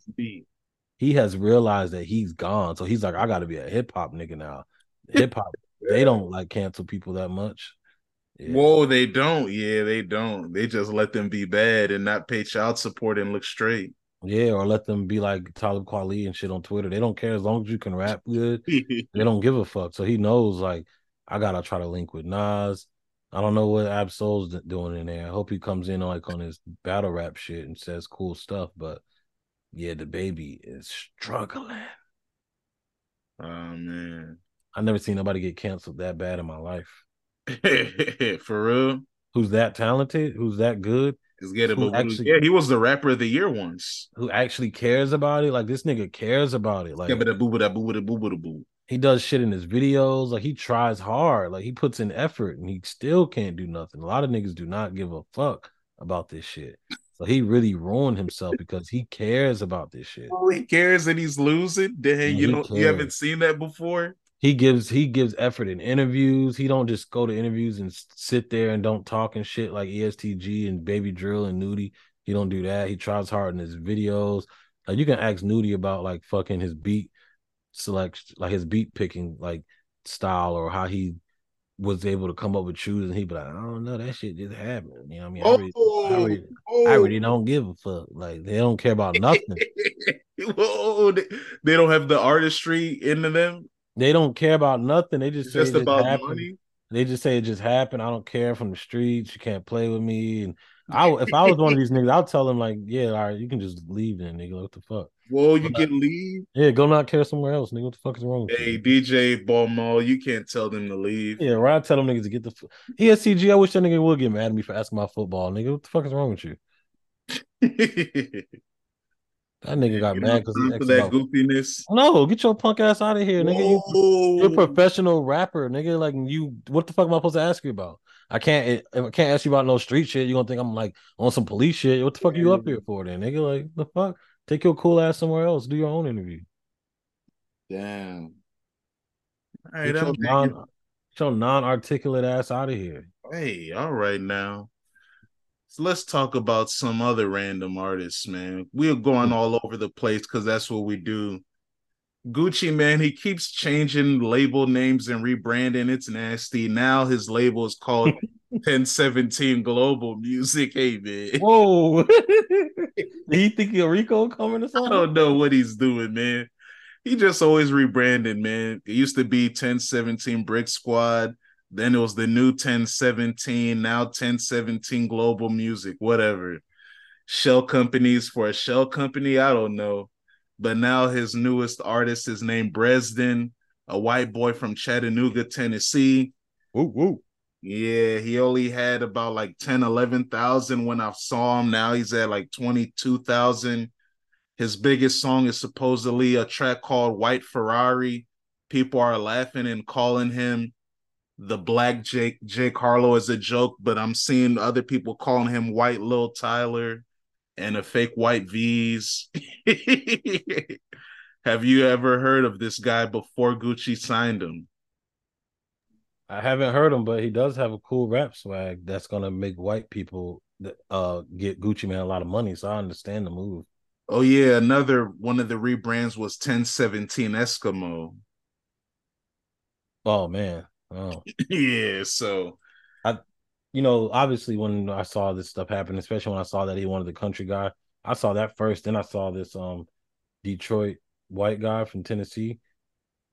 he has realized that he's gone. So he's like, I gotta be a hip hop nigga now. Hip hop, they don't like cancel people that much. Yeah. Whoa, they don't. Yeah, they don't. They just let them be bad and not pay child support and look straight. Yeah, or let them be like Talib Kweli and shit on Twitter. They don't care as long as you can rap good. they don't give a fuck. So he knows like I gotta try to link with Nas. I don't know what Ab-Soul's doing in there. I hope he comes in like on his battle rap shit and says cool stuff. But yeah, the baby is struggling. Oh man, I never seen nobody get canceled that bad in my life. For real? Who's that talented? Who's that good? Is getting who actually, yeah, he was the rapper of the year once. Who actually cares about it? Like this nigga cares about it. Like yeah, but boo boo boo boo boo. He does shit in his videos. Like he tries hard. Like he puts in effort, and he still can't do nothing. A lot of niggas do not give a fuck about this shit. So he really ruined himself because he cares about this shit. Oh, he cares and he's losing. Dang, you know you haven't seen that before he gives he gives effort in interviews. He don't just go to interviews and sit there and don't talk and shit like ESTG and Baby Drill and Nudy. He don't do that. He tries hard in his videos. Like you can ask Nudy about like fucking his beat select, like his beat picking like style or how he was able to come up with shoes and he be like, I don't know, that shit just happened. You know what I mean? I really, oh, I, really, oh. I really don't give a fuck. Like they don't care about nothing. Whoa, they, they don't have the artistry into them. They don't care about nothing. They just say just about happened. money. They just say it just happened. I don't care from the streets. You can't play with me. And I, if I was one of these niggas, I'll tell them like, yeah, all right, you can just leave then, nigga. What the fuck? Well, you can leave. Yeah, go not care somewhere else, nigga. What the fuck is wrong? Hey, you? DJ Ballmall, you can't tell them to leave. Yeah, right. Tell them niggas to get the. F- ESTG, I wish that nigga would get mad at me for asking my football, nigga. What the fuck is wrong with you? That nigga got mad because he for that goofiness. No, get your punk ass out of here, nigga. You, you're a professional rapper, nigga. Like you, what the fuck am I supposed to ask you about? I can't. I can't ask you about no street shit. You gonna think I'm like on some police shit? What the fuck are you up here for, then, nigga? Like the fuck? Take your cool ass somewhere else. Do your own interview. Damn. All right, get your, non, get your non-articulate ass out of here. Hey, all right now. So let's talk about some other random artists, man. We're going mm. all over the place because that's what we do. Gucci Mane, he keeps changing label names and rebranding. It's nasty. Now his label is called 1017 Global Music. Hey man. Whoa. Do you think Rico coming or something? I don't know what he's doing, man. He just always rebranded, man. It used to be 1017 Brick Squad. Then it was the new 1017, now 1017 Global Music, whatever. shell companies for a shell company. I don't know. But now his newest artist is named Bresden, a white boy from Chattanooga, Tennessee. Woo woo. Yeah, he only had about like 10, 11,000 when I saw him. Now he's at like 22,000. His biggest song is supposedly a track called White Ferrari. People are laughing and calling him the Black Jake Jack Harlow as a joke, but I'm seeing other people calling him White Lil Tyler and a fake white Veeze. Have you ever heard of this guy before Gucci signed him? I haven't heard him, but he does have a cool rap swag that's gonna make white people uh get Gucci Mane a lot of money. So I understand the move. Oh yeah, another one of the rebrands was 1017 Eskimo. Oh man. Oh. yeah, so you know, obviously when I saw this stuff happen, especially when I saw that he wanted the country guy, I saw that first. Then I saw this um Detroit white guy from Tennessee.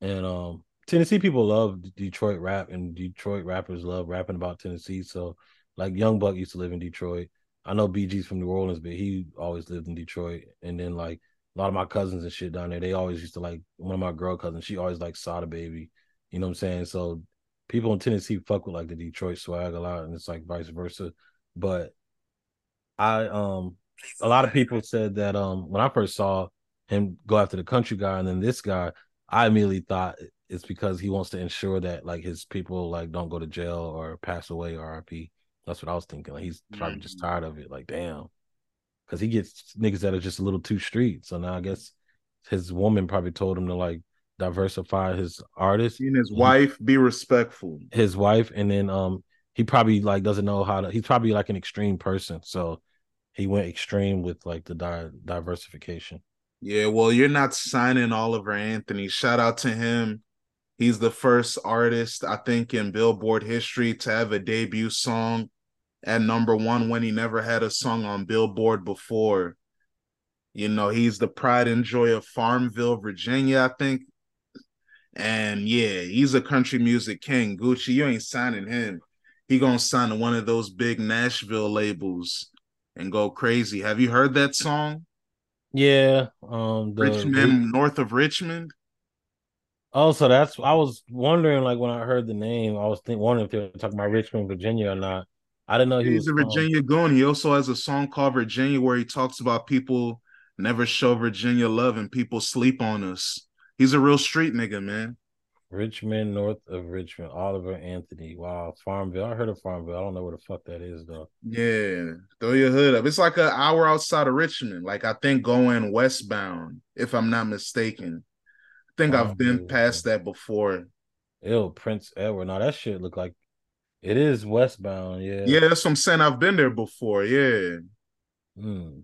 And um Tennessee people love Detroit rap and Detroit rappers love rapping about Tennessee. So like Young Buck used to live in Detroit. I know BG's from New Orleans, but he always lived in Detroit. And then like a lot of my cousins and shit down there, they always used to like one of my girl cousins, she always like saw the Baby. You know what I'm saying? So people in Tennessee fuck with like the Detroit swag a lot, and it's like vice versa. But I um a lot of people said that um when I first saw him go after the country guy and then this guy, I immediately thought it's because he wants to ensure that like his people like don't go to jail or pass away or RP. That's what I was thinking. Like he's probably just tired of it. Like damn, because he gets niggas that are just a little too street. So now I guess his woman probably told him to like diversify his artist and his wife be respectful. his wife and then um he probably like doesn't know how to he's probably like an extreme person so he went extreme with like the di- diversification. Yeah well you're not signing oliver anthony. Shout out to him. He's the first artist i think in billboard history to have a debut song at number one when he never had a song on billboard before. You know he's the pride and joy of farmville virginia i think and yeah, he's a country music king. Gucci, you ain't signing him. He gonna sign to one of those big Nashville labels and go crazy. Have you heard that song? Yeah, um, the, Richmond, north of Richmond. Oh, so that's I was wondering, like when I heard the name, I was think, wondering if they were talking about Richmond, Virginia, or not. I didn't know he he's was a Virginia um, goon. He also has a song called Virginia where he talks about people never show Virginia love and people sleep on us. He's a real street nigga, man. Rich Men North of Richmond, Oliver Anthony. Wow, Farmville. I heard of Farmville. I don't know where the fuck that is though. Yeah, throw your hood up. It's like an hour outside of Richmond. Like I think going westbound, if I'm not mistaken. I think. I've been past that before. Ew, Prince Edward. Now that shit look like it is westbound. Yeah. Yeah, that's what I'm saying. I've been there before. Yeah. Hmm.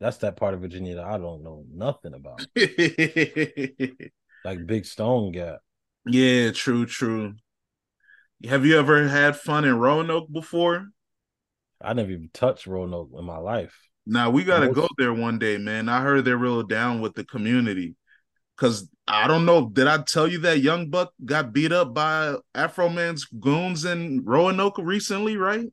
That's that part of Virginia that I don't know nothing about. like Big Stone Gap. Yeah, true, true. Have you ever had fun in Roanoke before? I never even touched Roanoke in my life. Now we got to go there one day, man. I heard they're real down with the community. Cause I don't know, did I tell you that Young Buck got beat up by Afroman's goons in Roanoke recently, right?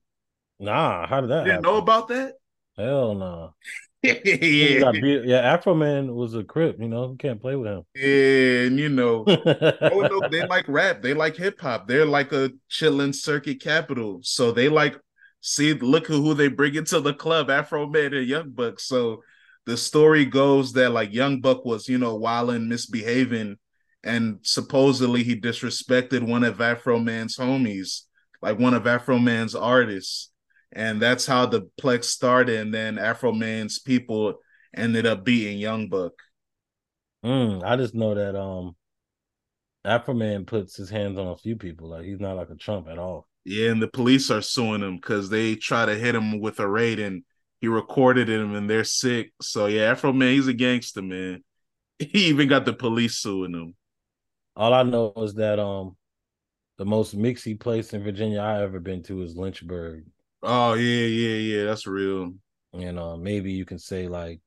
Nah, how did that? You didn't know about that? Hell no. Nah. yeah. Afroman was a crip, you know, you can't play with him. Yeah, and you know, oh no, they like rap, they like hip hop, they're like a chitlin circuit capital. So they like see look at who they bring into the club, Afroman and Young Buck. So the story goes that like Young Buck was, you know, wilding, misbehaving, and supposedly he disrespected one of Afroman's homies, like one of Afroman's artists and that's how the Plex started. And then Afroman's people ended up beating Young Buck. Mm, I just know that um Afroman puts his hands on a few people. Like he's not like a Trump at all. Yeah, and the police are suing him because they try to hit him with a raid and he recorded him and they're sick. So yeah, Afroman, he's a gangster, man. He even got the police suing him. All I know is that um the most mixy place in Virginia I ever been to is Lynchburg. Oh yeah, yeah, yeah. That's real. And uh, maybe you can say like,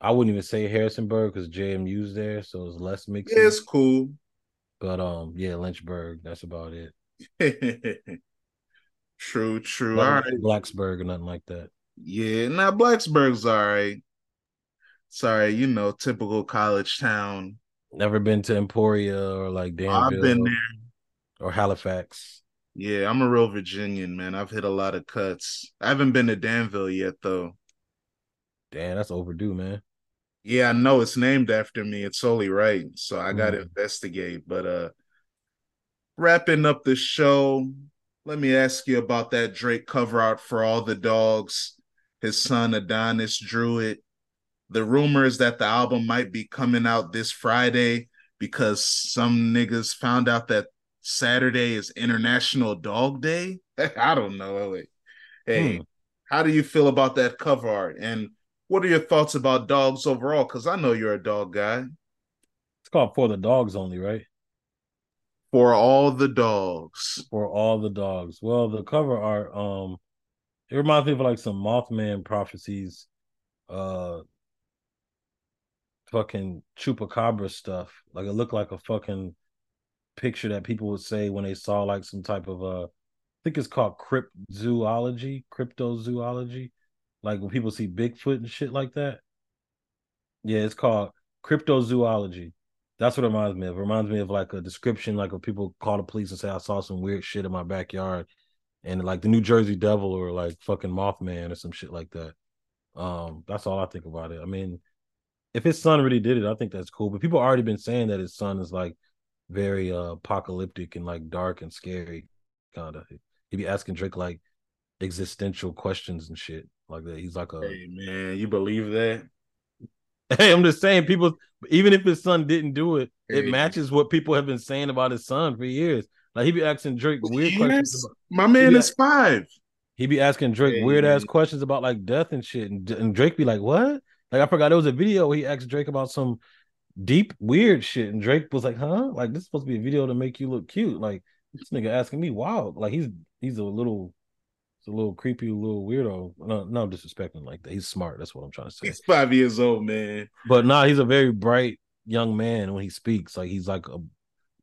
I wouldn't even say Harrisonburg because JMU's there, so it's less mixed. Yeah, it's cool. But um, yeah, Lynchburg. That's about it. true, true. All right, Blacksburg or nothing like that. Yeah, now Blacksburg's all right. Sorry, you know, typical college town. Never been to Emporia or like Danville. I've been there. Or Halifax. Yeah, I'm a real Virginian, man. I've hit a lot of cuts. I haven't been to Danville yet, though. Damn, that's overdue, man. Yeah, I know it's named after me. It's only right. So I got to mm. investigate. But uh wrapping up the show, let me ask you about that Drake cover art for all the dogs. His son Adonis drew it. The rumor is that the album might be coming out this Friday because some niggas found out that Saturday is International Dog Day. I don't know. Hey, hmm. how do you feel about that cover art? And what are your thoughts about dogs overall? Because I know you're a dog guy. It's called For the Dogs Only, right? For all the dogs. For all the dogs. Well, the cover art, um, it reminds me of like some Mothman prophecies, uh, fucking chupacabra stuff. Like it looked like a fucking picture that people would say when they saw like some type of uh I think it's called cryptozoology, cryptozoology. Like when people see Bigfoot and shit like that. Yeah, it's called cryptozoology. That's what it reminds me of. It reminds me of like a description, like when people call the police and say I saw some weird shit in my backyard, and like the New Jersey Devil or like fucking Mothman or some shit like that. Um, that's all I think about it. I mean, if his son really did it, I think that's cool. But people already been saying that his son is like very uh apocalyptic and like dark and scary kind of he'd be asking drake like existential questions and shit like that. He's like a hey man you believe that? Hey i'm just saying people even if his son didn't do it hey. it matches what people have been saying about his son for years. Like he'd be asking drake weird questions about, my man is five. he'd be asking drake hey, weird ass questions about like death and shit. And, and drake be like what? Like i forgot there was a video where he asked drake about some deep weird shit. And Drake was like, huh? Like this is supposed to be a video to make you look cute. Like this nigga asking me, wow, like he's he's a little it's a little creepy, a little weirdo. No, no disrespecting like that. He's smart. That's what I'm trying to say. He's five years old, man. But nah, he's a very bright young man when he speaks. Like he's like a,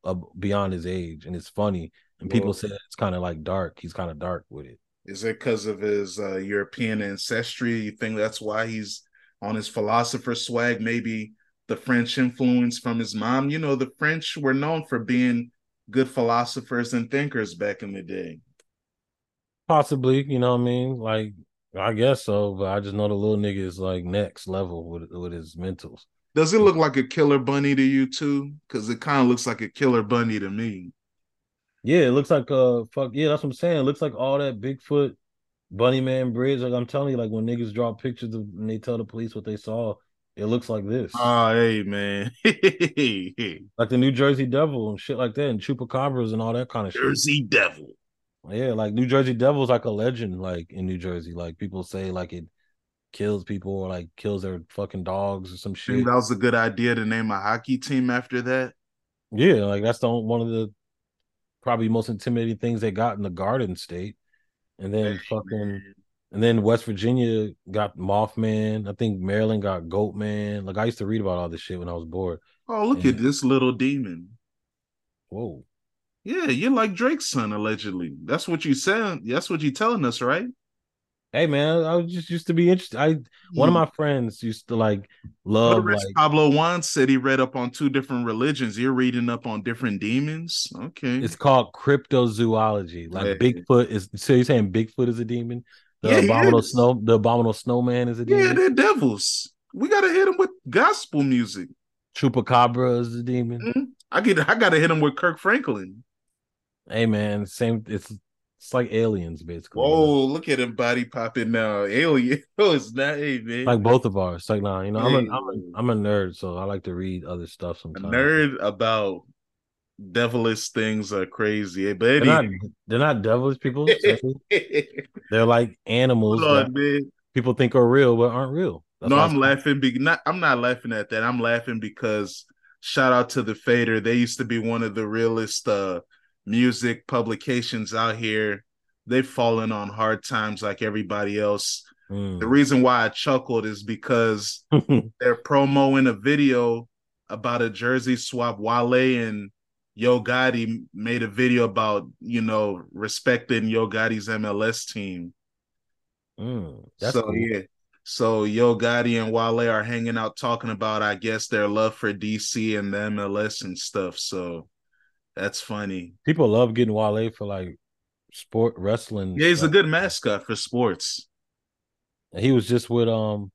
a beyond his age, and it's funny. And people say it's kind of like dark. He's kind of dark with it. Is it because of his uh, European ancestry? You think that's why he's on his philosopher swag? Maybe the French influence from his mom. You know, the French were known for being good philosophers and thinkers back in the day. Possibly, you know what I mean? Like, I guess so, but I just know the little nigga is like next level with with his mentals. Does it look like a killer bunny to you too? Because it kind of looks like a killer bunny to me. Yeah, it looks like a fuck. Yeah, that's what I'm saying. It looks like all that Bigfoot, Bunny Man Bridge. Like I'm telling you, like when niggas draw pictures of and they tell the police what they saw, it looks like this. Oh, hey, man. like the New Jersey Devil and shit like that, and chupacabras and all that kind of Jersey shit. Jersey Devil. Yeah, like New Jersey Devil is like a legend, like in New Jersey. Like people say, like it kills people or like kills their fucking dogs or some shit. Think that was a good idea to name a hockey team after that. Yeah, like that's the one of the probably most intimidating things they got in the Garden State. And then hey, fucking man. And then West Virginia got Mothman. I think Maryland got Goatman. Like I used to read about all this shit when I was bored. Oh, look and... at this little demon. Whoa. Yeah, you're like Drake's son, allegedly. That's what you said. That's what you're telling us, right? Hey man, I just used to be interested. I one of my friends used to like love like Pablo Juan said he read up on two different religions. You're reading up on different demons. Okay. It's called cryptozoology. Like hey. Bigfoot is so you're saying Bigfoot is a demon? The yeah, abominable snow, the abominable snowman is a demon. Yeah, they're devils. We gotta hit them with gospel music. Chupacabra is a demon. Mm-hmm. I get. I gotta hit them with Kirk Franklin. Hey man, same. It's it's like aliens basically. Oh, look at him body popping now. Alien. Oh, it's not. Hey man. Like both of ours. Like nah, you know, I'm a, I'm a I'm a nerd, so I like to read other stuff sometimes. A nerd about devilish things are crazy. But they're not, they're not devilish people. they're like animals on, people think are real but aren't real. That's no, I'm laughing. Be- not, I'm not laughing at that. I'm laughing because shout out to the Fader. They used to be one of the realest uh, music publications out here. They've fallen on hard times like everybody else. Mm. The reason why I chuckled is because they're promoting a video about a jersey swap. Wale and Yo Gotti made a video about you know respecting Yo Gotti's MLS team, Mm, that's so cool. yeah. So Yo Gotti and Wale are hanging out talking about, I guess, their love for DC and the MLS and stuff. So that's funny. People love getting Wale for like sport wrestling. Yeah, he's a good mascot for sports. He was just with um,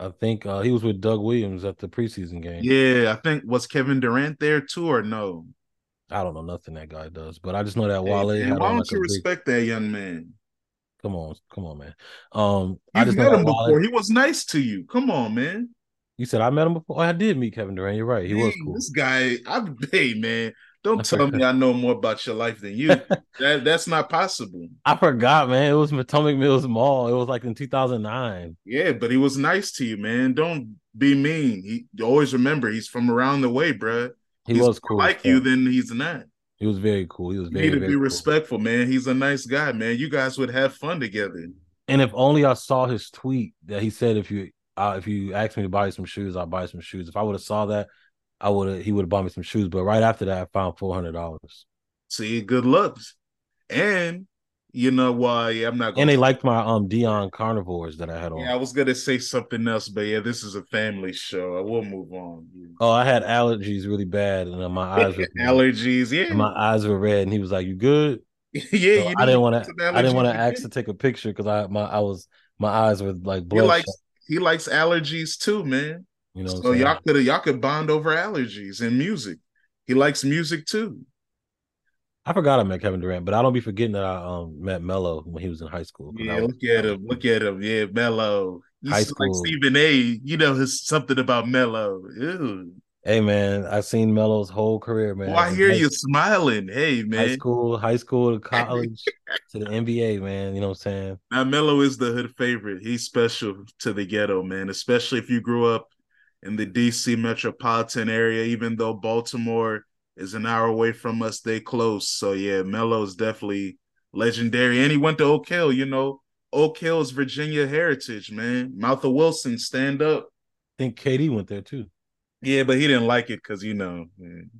I think uh, he was with Doug Williams at the preseason game. Yeah, I think was Kevin Durant there too, or no? I don't know nothing that guy does, but I just know that Hey, man, why don't like you a big. respect that young man? Come on, come on, man. Um, I You've just met him Wale. before. He was nice to you. Come on, man. You said I met him before. Oh, I did meet Kevin Durant. You're right. He was cool. This guy, I'm hey man, don't I tell me. I know more about your life than you. that that's not possible. I forgot, man. It was Potomac Mills Mall. It was like in 2009. Yeah, but he was nice to you, man. Don't be mean. He always remember he's from around the way, bruh. He he's was cool. Like you, then he's not. He was very cool. He was You very, need to be cool. respectful, man. He's a nice guy, man. You guys would have fun together. And if only I saw his tweet that he said, if you uh, if you asked me to buy some shoes, I'll buy some shoes. If I would have saw that, I would have he would have bought me some shoes. But right after that, I found four hundred dollars. See, good looks. And you know why? I'm not going And they gonna liked my um Dion carnivores that I had on. Yeah, I was gonna say something else, but yeah, this is a family show. I will move on. Oh, I had allergies really bad, and then my eyes were. Allergies, yeah. My eyes were red, and he was like, "You good?" yeah, So you I didn't want to. I didn't want to ask to take a picture because I my I was my eyes were like He bloodshot. likes he likes allergies too, man. You know, So y'all could y'all could bond over allergies and music. He likes music too. I forgot I met Kevin Durant, but I don't be forgetting that I um met Melo when he was in high school. Yeah, was- look at him. Look at him. Yeah, Melo. High see, like school. Stephen A. You know his something about Melo. Ew. Hey man, I've seen Melo's whole career, man. Oh, I hear high, you smiling. Hey, man, High school, high school to college to the NBA, man. You know what I'm saying? Now Melo is the hood favorite. He's special to the ghetto, man. Especially if you grew up in the DC metropolitan area. Even though Baltimore is an hour away from us, they close. So yeah, Melo is definitely legendary. And he went to Oak Hill. You know, Oak Hill is Virginia heritage, man. Martha Wilson, stand up. I think KD went there too. Yeah, but he didn't like it because you know, man.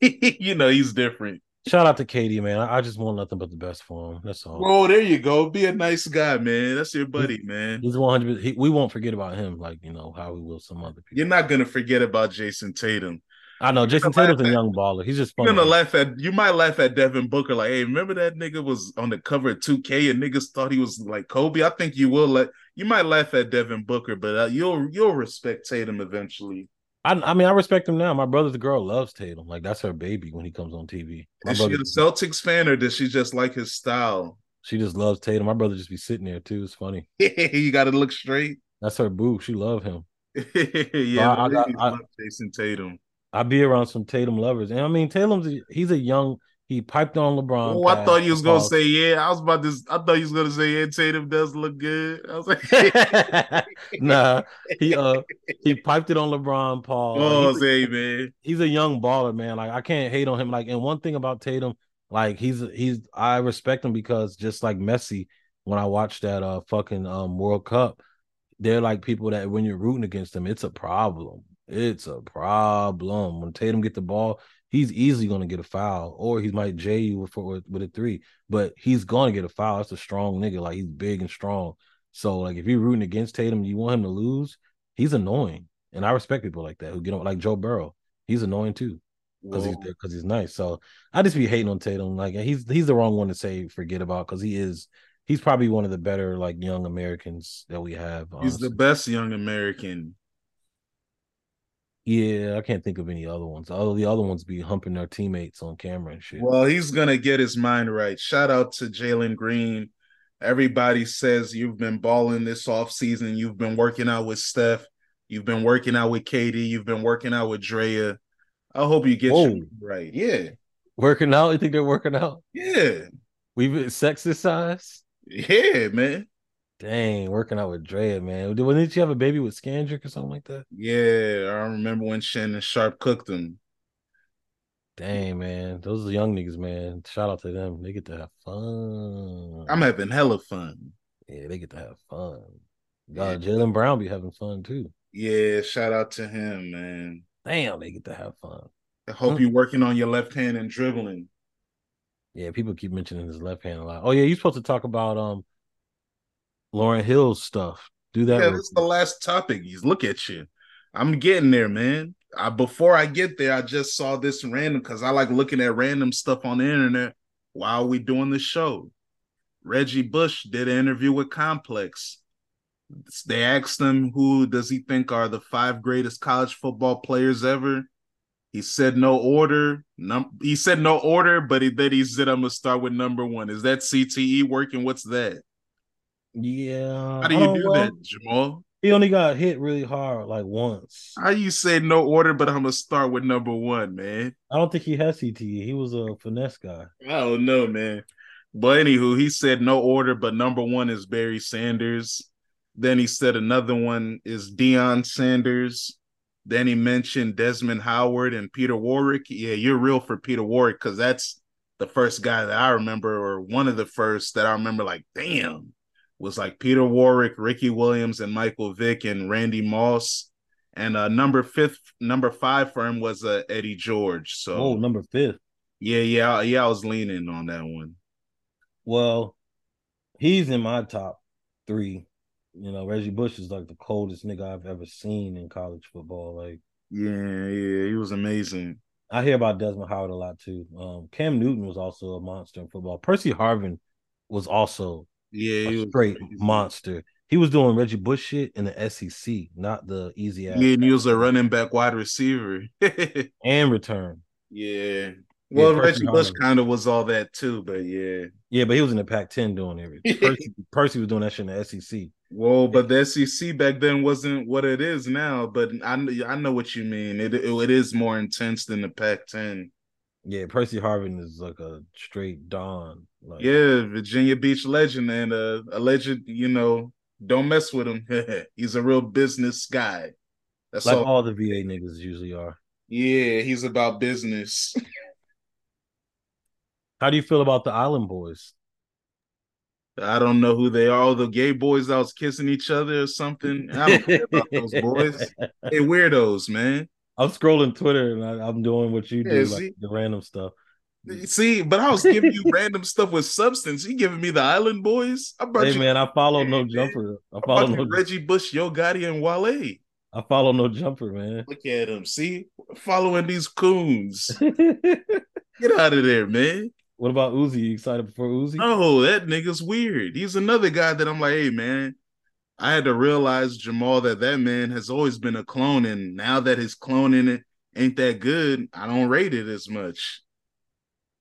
you know he's different. Shout out to KD, man. I, I just want nothing but the best for him. That's all. Oh, there you go. Be a nice guy, man. That's your buddy, man. He's 100. He, we won't forget about him, like you know how we will some other people. You're not gonna forget about Jayson Tatum. I know Jayson Tatum's a young baller. He's just You're gonna laugh at you might laugh at Devin Booker, like, hey, remember that nigga was on the cover of 2K and niggas thought he was like Kobe. I think you will let you might laugh at Devin Booker, but uh, you'll you'll respect Tatum eventually. I, I mean, I respect him now. My brother's girl loves Tatum. Like that's her baby when he comes on TV. My Is she a Celtics fan or does she just like his style? she just loves Tatum. My brother just be sitting there too. It's funny. you got to look straight. That's her boo. She love him. yeah, I- I I- love Jayson Tatum. I be around some Tatum lovers, and I mean Tatum's a, he's a young. He piped on LeBron. Oh, I thought you was gonna say yeah. I was about to. I thought you was gonna say yeah. Tatum does look good. I was like, nah, he uh he piped it on LeBron. Paul. oh, He's say man. he's a young baller, man. Like I can't hate on him. Like, and one thing about Tatum, like he's he's I respect him because just like Messi, when I watched that uh fucking um World Cup, they're like people that when you're rooting against them, it's a problem. It's a problem. When Tatum get the ball, he's easily gonna get a foul, or he might J you with with, with a three, but he's gonna get a foul. That's a strong nigga. Like he's big and strong. So like if you're rooting against Tatum, you want him to lose. He's annoying, and I respect people like that who get on like Joe Burrow. He's annoying too because he's because he's nice. So I just be hating on Tatum. Like he's he's the wrong one to say forget about because he is he's probably one of the better like young Americans that we have. He's the best young American. Yeah. I can't think of any other ones. All the other ones be humping their teammates on camera and shit. Well, he's gonna get his mind right. Shout out to Jalen Green. Everybody says you've been balling this off season. You've been working out with Steph. You've been working out with KD. You've been working out with Draya. I hope you get your right. Yeah, working out? You think they're working out? yeah, We've exercise. yeah, man. Dang, working out with Draya, man. Didn't you have a baby with Scandrick or something like that? Yeah, I remember when Shannon Sharpe cooked them. Dang, man. Those are young niggas, man. Shout out to them. They get to have fun. I'm having hella fun. Yeah, they get to have fun. God, Jaylen Brown be having fun too. Yeah, shout out to him, man. Damn, they get to have fun. I hope you're working on your left hand and dribbling. Yeah, people keep mentioning his left hand a lot. Oh yeah, you're supposed to talk about um Lauryn Hill stuff. Do that. Yeah, that's the last topic. He's look at you. I'm getting there, man. I, before I get there, I just saw this random because I like looking at random stuff on the internet while we doing the show. Reggie Bush did an interview with Complex. They asked him who does he think are the five greatest college football players ever. He said no order. Num- he said no order, but he, then he said I'm gonna start with number one. Is that CTE working? What's that? Yeah. How do you Oh, do well, that, Jamal? He only got hit really hard like once. How you say no order, but I'm gonna start with number one, man? I don't think he has CTE. He was a finesse guy. I don't know, man. But anywho, he said no order, but number one is Barry Sanders. Then he said another one is Deion Sanders. Then he mentioned Desmond Howard and Peter Warrick. Yeah, you're real for Peter Warrick because that's the first guy that I remember, or one of the first that I remember. Like, damn, was like Peter Warrick, Ricky Williams, and Michael Vick and Randy Moss. And uh, number fifth, number five for him was uh, Eddie George. So Oh, number fifth. yeah, yeah, yeah. I was leaning on that one. Well, he's in my top three. You know, Reggie Bush is like the coldest nigga I've ever seen in college football. Like Yeah, yeah, he was amazing. I hear about Desmond Howard a lot too. Um, Cam Newton was also a monster in football. Percy Harvin was also Yeah, he a was straight monster. He was doing Reggie Bush shit in the SEC, not the easy ass. Yeah, and he was a running back wide receiver. and return. yeah. Well, Percy Reggie Bush kind of was all that too, but yeah. Yeah, but he was in the Pac-10 doing everything. Percy, Percy was doing that shit in the SEC. Well, but the SEC back then wasn't what it is now. But I I know what you mean. It it, it is more intense than the Pac-10. Yeah, Percy Harvin is like a straight don. Like, Yeah, Virginia Beach legend and uh, a legend. You know, don't mess with him. he's a real business guy. That's like all. all the VA niggas usually are. Yeah, he's about business. How do you feel about the Island Boys? I don't know who they are. The gay boys that was kissing each other or something. I don't care about those boys. They weirdos, man. I'm scrolling Twitter and I, I'm doing what you do, Yeah, like the random stuff. See, but I was giving you random stuff with substance. You giving me the Island Boys? I brought Hey you man, I follow no jumper. I follow no. Reggie Bush, Yo Gotti, and Wale. I follow no jumper, man. Look at him. See, following these coons. Get out of there, man. what about Uzi? You excited for Uzi? No, that nigga's weird. He's another guy that I'm like, hey, man. I had to realize Jamal that that man has always been a clone, and now that his cloning it ain't that good, I don't rate it as much.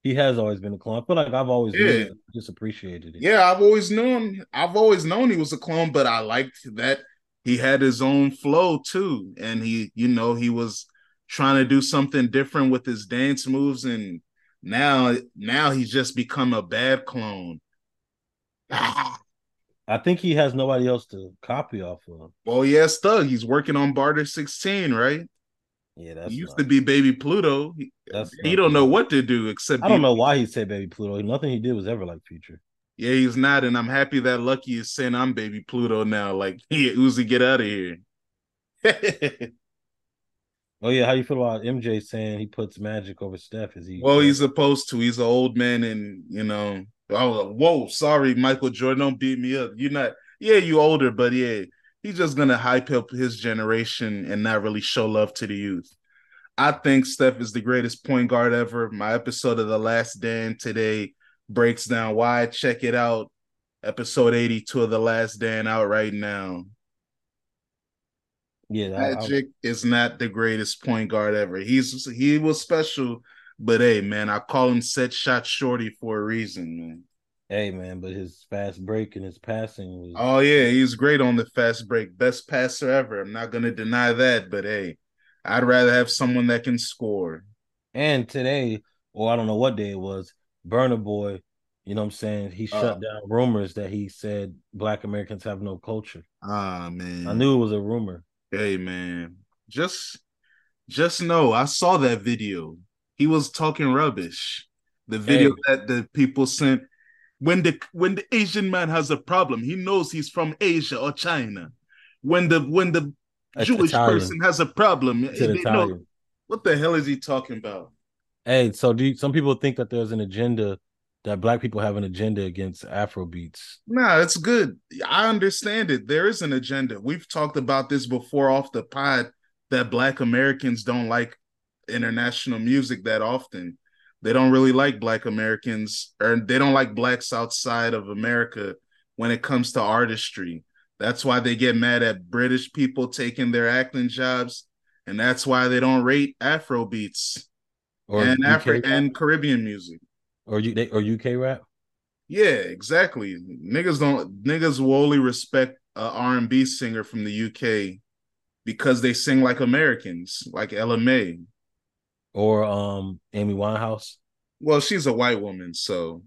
He has always been a clone. I feel like I've always Yeah. just appreciated it. Yeah, I've always known. I've always known he was a clone, but I liked that he had his own flow too, and he, you know, he was trying to do something different with his dance moves, and now, now he's just become a bad clone. I think he has nobody else to copy off of. Well, yes, Thug. He's working on Barter 16, right? Yeah, that's he used not- to be Baby Pluto. He, That's he not don't know what to do except I don't know why he said Baby Pluto. Nothing he did was ever like Future. Yeah, he's not, and I'm happy that Lucky is saying I'm Baby Pluto now. Like, yeah, Uzi, get out of here. Oh yeah, how you feel about MJ saying he puts Magic over Steph? Is he? well, he's supposed to. He's an old man, and you know. Oh, whoa! Sorry, Michael Jordan. Don't beat me up. You're not. Yeah, you older, but yeah, he's just gonna hype up his generation and not really show love to the youth. I think Steph is the greatest point guard ever. My episode of The Last Dan today breaks down why. Check it out. Episode 82 of The Last Dan out right now. yeah. I- I- Magic is not the greatest point guard ever. He's he was special, but hey, man, I call him set shot shorty for a reason, man. hey man, but his fast break and his passing was. Oh yeah, he's great on the fast break, best passer ever. I'm not gonna deny that, but hey, I'd rather have someone that can score. And today, or I don't know what day it was, Burna Boy. You know what I'm saying? He shut Uh. down rumors that he said Black Americans have no culture. Ah man, I knew it was a rumor. Hey man, just just know I saw that video. He was talking rubbish. The video Hey. that the people sent when the when the Asian man has a problem, he knows he's from Asia or China. When the when the It's Jewish Italian. person has a problem, they know- what the hell is he talking about? Hey, so do you, some people think that there's an agenda that black people have an agenda against Afro beats. Nah, it's good. I understand it. There is an agenda. We've talked about this before off the pod that black Americans don't like international music that often. They don't really like black Americans or they don't like blacks outside of America when it comes to artistry. That's why they get mad at British people taking their acting jobs, and that's why they don't rate Afro beats or and Afro and Caribbean music or you or UK rap. Yeah, exactly. Niggas don't niggas will only respect a R and B singer from the UK because they sing like Americans, like Ella Mai or um Amy Winehouse. Well, she's a white woman, so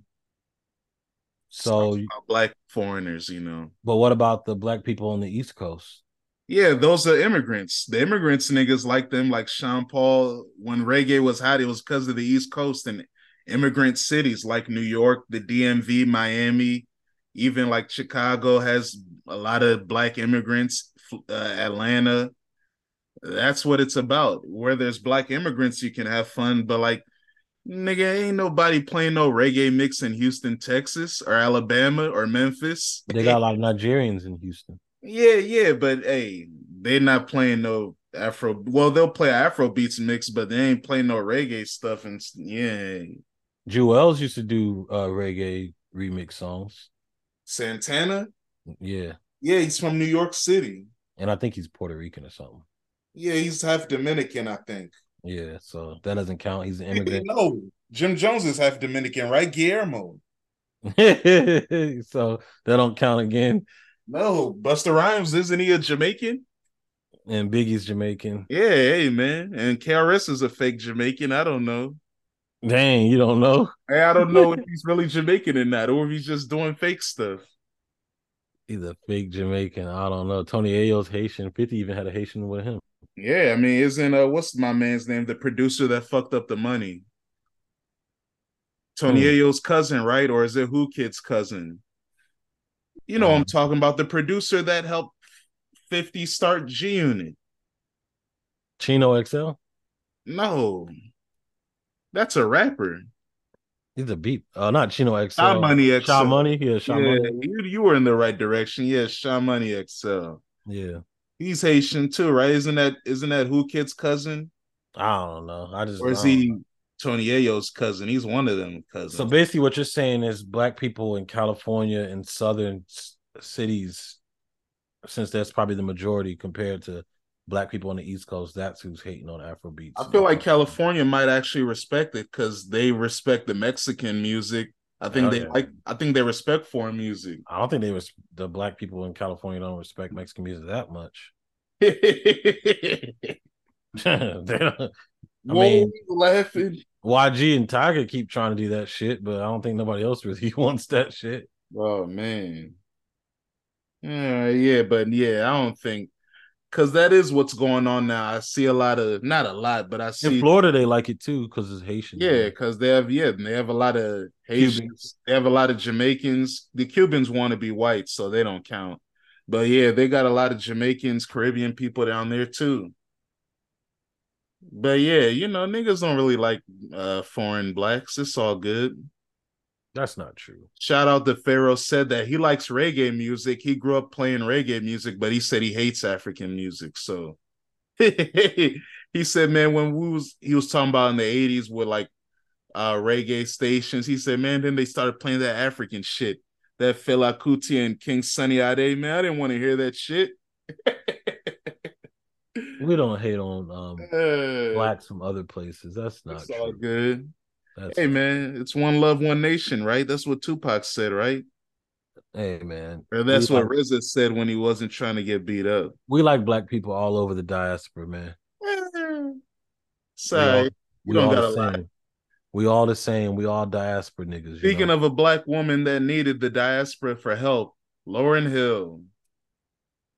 so black foreigners, you know. But what about the black people on the East Coast? Yeah, those are immigrants. The immigrants niggas like them, like Sean Paul. When reggae was hot, it was because of the East Coast and immigrant cities like New York, the DMV, Miami, even like Chicago has a lot of black immigrants. Uh, Atlanta, that's what it's about. Where there's black immigrants, you can have fun, but like Nigga, ain't nobody playing no reggae mix in Houston, Texas, or Alabama, or Memphis. They got a lot of Nigerians in Houston. Yeah, yeah, but hey, they're not playing no Afro. Well, they'll play Afro beats mix, but they ain't playing no reggae stuff. And yeah, Juelz used to do uh, reggae remix songs. Santana. Yeah. Yeah, he's from New York City, and I think he's Puerto Rican or something. Yeah, he's half Dominican, I think. Yeah, so that doesn't count. He's an immigrant. no, Jim Jones is half Dominican, right? Guillermo. so that don't count again. No, Busta Rhymes isn't he a Jamaican? And Biggie's Jamaican. Yeah, hey man, and KRS is a fake Jamaican. I don't know. Dang, you don't know? Hey, I don't know if he's really Jamaican in that, or if he's just doing fake stuff. He's a fake Jamaican. I don't know. Tony Yayo's Haitian. Fifty even had a Haitian with him. Yeah, I mean, isn't uh what's my man's name? The producer that fucked up the money. Tony hmm. Cousin, right? Or is it Whoo Kid's cousin? You know, um, I'm talking about the producer that helped 50 start G Unit. Chino XL? No. That's a rapper. He's a beat. Uh, not Chino XL. Sha Money XL. Sha Money. Yeah, Sha yeah, Money. You, you were in the right direction. Yeah, Sha Money XL. Yeah. He's Haitian too, right? Isn't that isn't that Whoo Kid's cousin? I don't know. I just or is he know. Tony Yayo's cousin? He's one of them cousins. So basically, what you're saying is black people in California and southern cities, since that's probably the majority compared to black people on the East Coast, that's who's hating on Afrobeats. I feel like California might actually respect it because they respect the Mexican music I think they yeah. like. I think they respect foreign music. I don't think they was the black people in California don't respect Mexican music that much. I mean, laughing. YG and Tyga keep trying to do that shit, but I don't think nobody else really wants that shit. Oh man. Yeah, yeah, but yeah, I don't think because that is what's going on now. I see a lot of not a lot, but I see in Florida they like it too because it's Haitian. Yeah, because they have yeah they have a lot of Haitians. Cubans. They have a lot of Jamaicans. The Cubans want to be white, so they don't count. But yeah, they got a lot of Jamaicans, Caribbean people down there too. But yeah, you know, niggas don't really like uh foreign blacks. It's all good. That's not true. Shout out to Pharaoh said that he likes reggae music. He grew up playing reggae music, but he said he hates African music. So he said, man, when we was he was talking about in the 80s with like uh reggae stations, he said, man, then they started playing that African shit. That Fela Kuti and King Sunny Ade, man. I didn't want to hear that shit. we don't hate on um uh, blacks from other places. That's not all good. That's hey man, it's one love, one nation, right? That's what Tupac said, right? Hey man, or that's we what like, RZA said when he wasn't trying to get beat up. We like black people all over the diaspora, man. Sorry, we all, we don't got a We all the same. We all diaspora niggas. Speaking know? of a black woman that needed the diaspora for help, Lauryn Hill.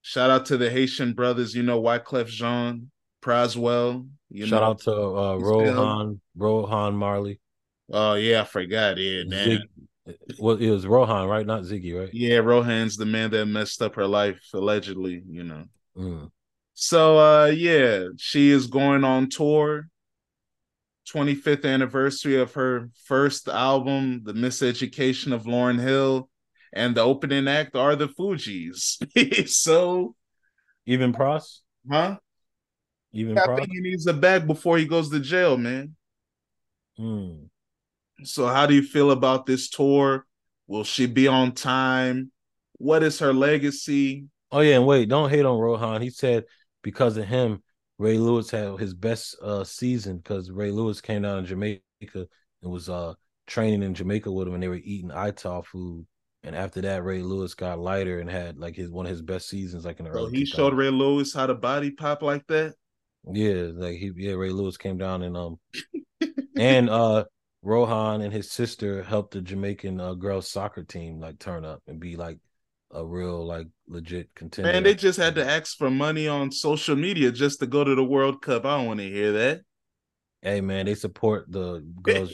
Shout out to the Haitian brothers. You know Wyclef Jean, Proswell. You Shout know, out to uh, Rohan, Rohan Marley. Oh yeah, I forgot. Yeah, well, it was Rohan, right? Not Ziggy, right? Yeah, Rohan's the man that messed up her life allegedly. You know. Mm. So uh, yeah, she is going on tour. 25th anniversary of her first album, The Miseducation of Lauryn Hill, and the opening act are the Fugees. so even Pras, huh? Even I Pras. think he needs a bag before he goes to jail, man. Hmm. So how do you feel about this tour? Will she be on time? What is her legacy? Oh yeah, and wait, don't hate on Rohan. He said because of him, Ray Lewis had his best uh season because Ray Lewis came down to Jamaica and was uh training in Jamaica with him and they were eating Ital food. And after that, Ray Lewis got lighter and had like his one of his best seasons, like in the So early. he 2000s. showed Ray Lewis how to body pop like that. Yeah, like he yeah, Ray Lewis came down and um and uh Rohan and his sister helped the Jamaican uh, girls soccer team like turn up and be like a real like legit contender. Man, they just had to ask for money on social media just to go to the World Cup. I don't want to hear that. Hey man, they support the girls.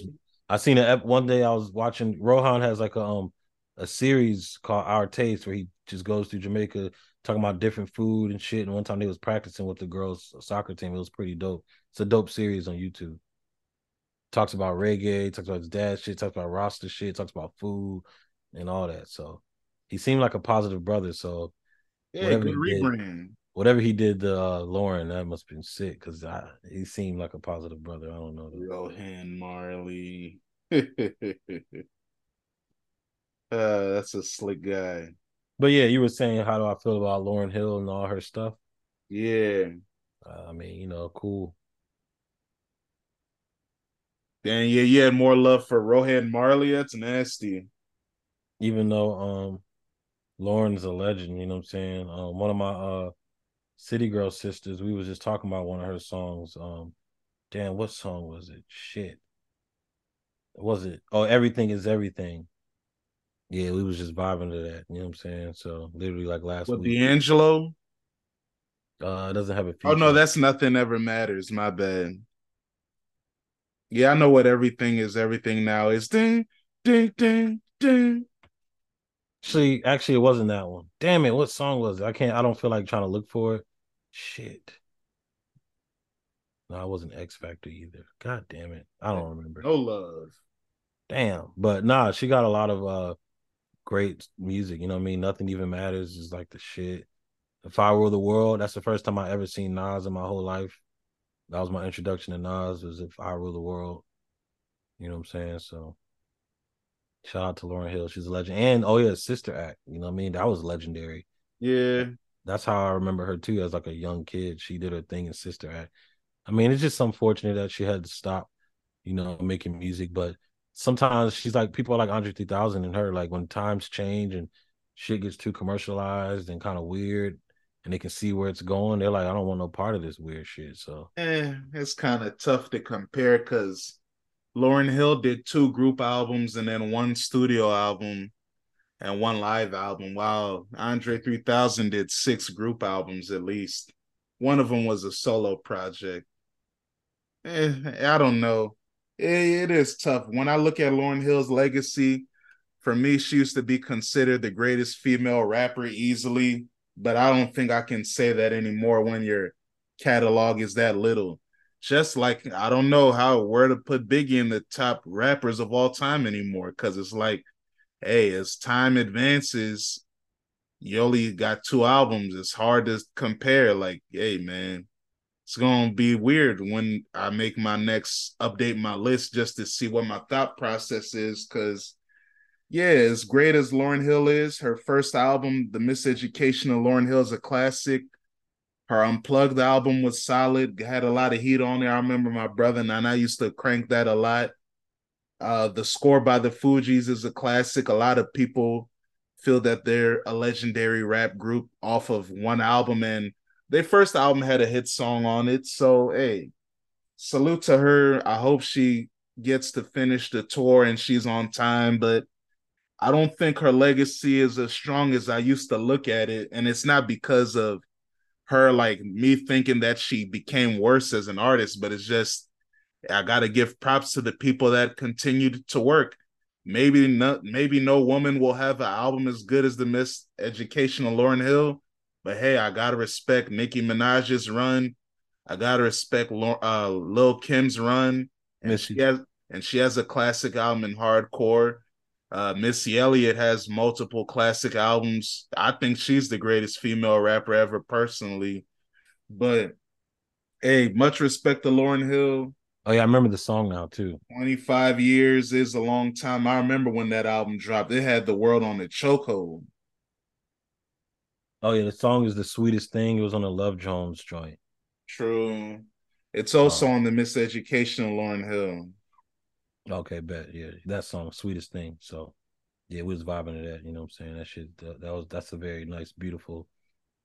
I seen it one day. I was watching. Rohan has like a um a series called Our Taste where he just goes through Jamaica talking about different food and shit. And one time they was practicing with the girls soccer team. It was pretty dope. It's a dope series on YouTube. Talks about reggae, talks about his dad shit, talks about roster shit, talks about food and all that. So he seemed like a positive brother. So Yeah, Whatever he did. whatever he did to uh, Lauryn, that must have been sick because he seemed like a positive brother. I don't know. Rohan Marley. uh, that's a slick guy. But yeah, you were saying how do I feel about Lauryn Hill and all her stuff? Yeah. Uh, I mean, you know, cool. Then yeah, you had more love for Rohan Marley. That's nasty. Even though um Lauryn's a legend, you know what I'm saying? Um one of my uh City Girl sisters, we was just talking about one of her songs. Um damn, what song was it? Shit. Was it? Oh, everything is everything. Yeah, we was just vibing to that. You know what I'm saying? So literally like last week. With week. D'Angelo. Uh it doesn't have a feature. Oh no, that's nothing ever matters. My bad. Yeah, I know what everything is. Everything now is ding, ding, ding, ding. Actually, actually, it wasn't that one. Damn it, what song was it? I can't. I don't feel like trying to look for it. Shit. No, I wasn't Ex-Factor either. God damn it, I don't remember. No love. Damn, but nah, she got a lot of uh great music. You know what I mean? Nothing even matters is like the shit. If I were the world, that's the first time I ever seen Nas in my whole life. That was my introduction to Nas. Was if I rule the world. You know what I'm saying? So. Shout out to Lauryn Hill. She's a legend. And oh yeah, Sister Act. You know what I mean? That was legendary. Yeah. That's how I remember her too, as like a young kid. She did her thing in Sister Act. I mean, it's just unfortunate that she had to stop, you know, making music. But sometimes she's like people are like Andre 3000 and her, like when times change and shit gets too commercialized and kind of weird and they can see where it's going, they're like, I don't want no part of this weird shit. So Eh, it's kind of tough to compare because Lauryn Hill did two group albums and then one studio album and one live album, while Andre 3000 did six group albums at least. One of them was a solo project. Eh, I don't know. It, it is tough. When I look at Lauryn Hill's legacy, for me, she used to be considered the greatest female rapper easily, but I don't think I can say that anymore when your catalog is that little. Just like I don't know how where to put Biggie in the top rappers of all time anymore, because it's like, hey, as time advances, you only got two albums. It's hard to compare. Like, hey, man, it's gonna be weird when I make my next update my list just to see what my thought process is. Cause yeah, as great as Lauryn Hill is, her first album, The Miseducation of Lauryn Hill, is a classic. Her Unplugged album was solid, had a lot of heat on there. I remember my brother and I used to crank that a lot. Uh, the score by the Fugees is a classic. A lot of people feel that they're a legendary rap group off of one album, and their first album had a hit song on it. So, hey, salute to her. I hope she gets to finish the tour and she's on time, but I don't think her legacy is as strong as I used to look at it. And it's not because of her, like me thinking that she became worse as an artist, but it's just, I got to give props to the people that continued to work. Maybe not, maybe no woman will have an album as good as the Miss Education of Lauryn Hill, but hey, I gotta respect Nicki Minaj's run. I gotta respect uh, Lil Kim's run, and she has and she has a classic album in hardcore. Uh, Missy Elliott has multiple classic albums. I think she's the greatest female rapper ever, personally. But hey, much respect to Lauryn Hill. Oh yeah, I remember the song now too. 25 years is a long time. I remember when that album dropped. It had the world on the chokehold. Oh yeah, the song is the sweetest thing. It was on the Love Jones joint. True. It's also on the Miseducation of Lauryn Hill. Okay, bet. Yeah, that song, sweetest thing. So yeah, we was vibing to that. You know what I'm saying? That shit that, that was that's a very nice, beautiful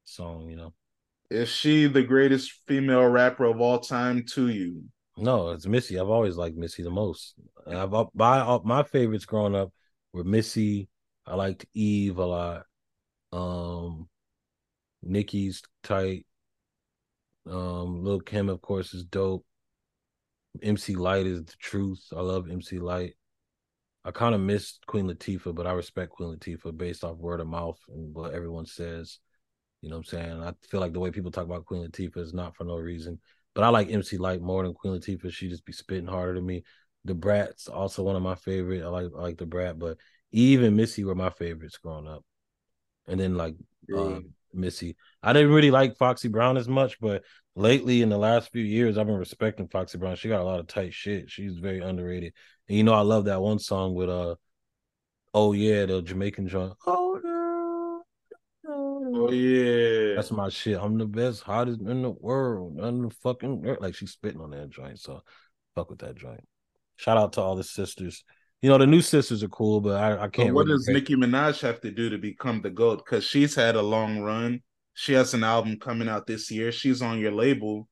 song, you know. Is she the greatest female rapper of all time to you? No, it's Missy. I've always liked Missy the most. I've my my favorites growing up were Missy. I liked Eve a lot. Um, Nicki's tight. Um, Lil Kim, of course, is dope. MC Lyte is the truth. I love MC Lyte. I kind of miss Queen Latifah, but I respect Queen Latifah based off word of mouth and what everyone says. You know what I'm saying? I feel like the way people talk about Queen Latifah is not for no reason. But I like MC Lyte more than Queen Latifah. She just be spitting harder than me. Da Brat's also one of my favorite. I like I like Da Brat, but even Missy were my favorites growing up. And then like uh, Missy. I didn't really like Foxy Brown as much, but lately in the last few years, I've been respecting Foxy Brown. She got a lot of tight shit. She's very underrated. And you know, I love that one song with uh oh yeah, the Jamaican joint. Oh no. Oh yeah. That's my shit. I'm the best, hottest in the world. In the fucking like she's spitting on that joint. So fuck with that joint. Shout out to all the sisters you know the new sisters are cool, but I, I can't. But what really does Nicki Minaj have to do to become the goat? Because she's had a long run. She has an album coming out this year. She's on your label.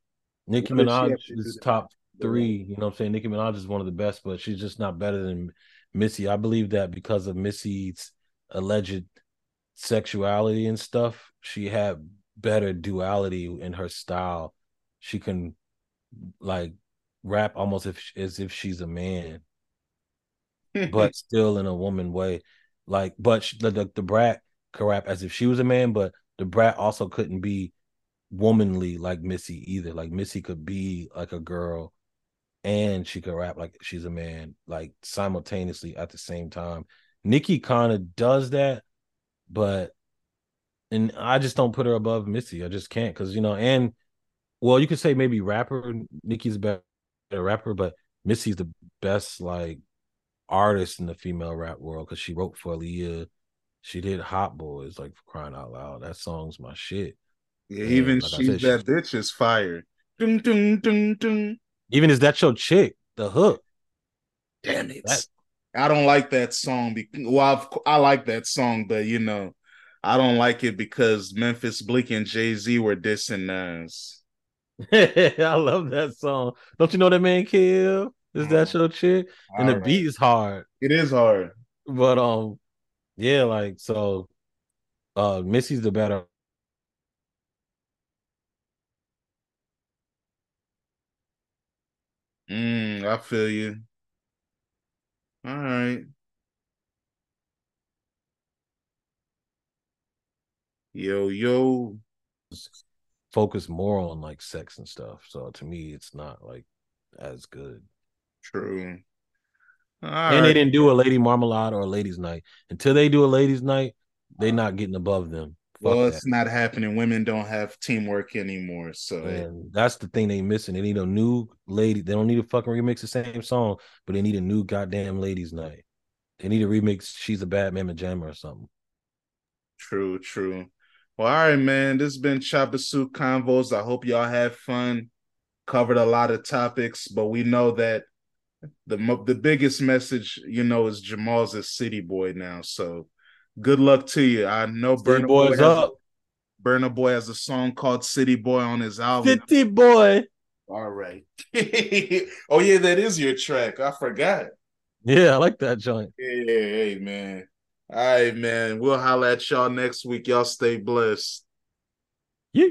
Nicki what Minaj is top three. You know what I'm saying? Nicki Minaj is one of the best, but she's just not better than Missy. I believe that because of Missy's alleged sexuality and stuff, she had better duality in her style. She can like rap almost if as if she's a man but still in a woman way. Like, but she, the, the, the brat could rap as if she was a man, but the brat also couldn't be womanly like Missy either. Like Missy could be like a girl and she could rap like she's a man, like simultaneously at the same time. Nicki kind of does that, but and I just don't put her above Missy. I just can't because you know, and well, you could say maybe rapper Nicki's a better rapper, but Missy's the best like artist in the female rap world because she wrote for Aaliyah. She did Hot Boyz, like crying out loud. That song's my shit. Yeah, and even like she's said, that she, bitch is fire. Dun, dun, dun. Even is that your chick? The hook. Damn it. That, I don't like that song. Because, well, i I like that song, but you know, I don't like it because Memphis Bleek and Jay Z were dissing us. I love that song. Don't you know that man Kill? Is that your chick? And the right. beat is hard. It is hard. But um, yeah, like so uh Missy's the better. Mm, I feel you. All right. Yo, yo. Focus more on like sex and stuff. So to me, it's not like as good. True. All and right. they didn't do a lady marmalade or a ladies' night. Until they do a ladies' night, they're not getting above them. Fuck well, it's that. not happening. Women don't have teamwork anymore. So and that's the thing they missing. They need a new lady. They don't need to fucking remix the same song, but they need a new goddamn ladies' night. They need to remix She's a Bad Mama Jamma or something. True, true. Well, all right, man. This has been Choppa Suit Convos. I hope y'all had fun. Covered a lot of topics, but we know that the the biggest message, you know, is Jamal's a city boy now. So good luck to you. I know Burna Boy has, up. Burna Boy has a song called City Boy on his album. City Boy. All right. oh yeah, that is your track. I forgot. Yeah, I like that joint. Yeah, hey man. All right, man. We'll holler at y'all next week. Y'all stay blessed. Yeah.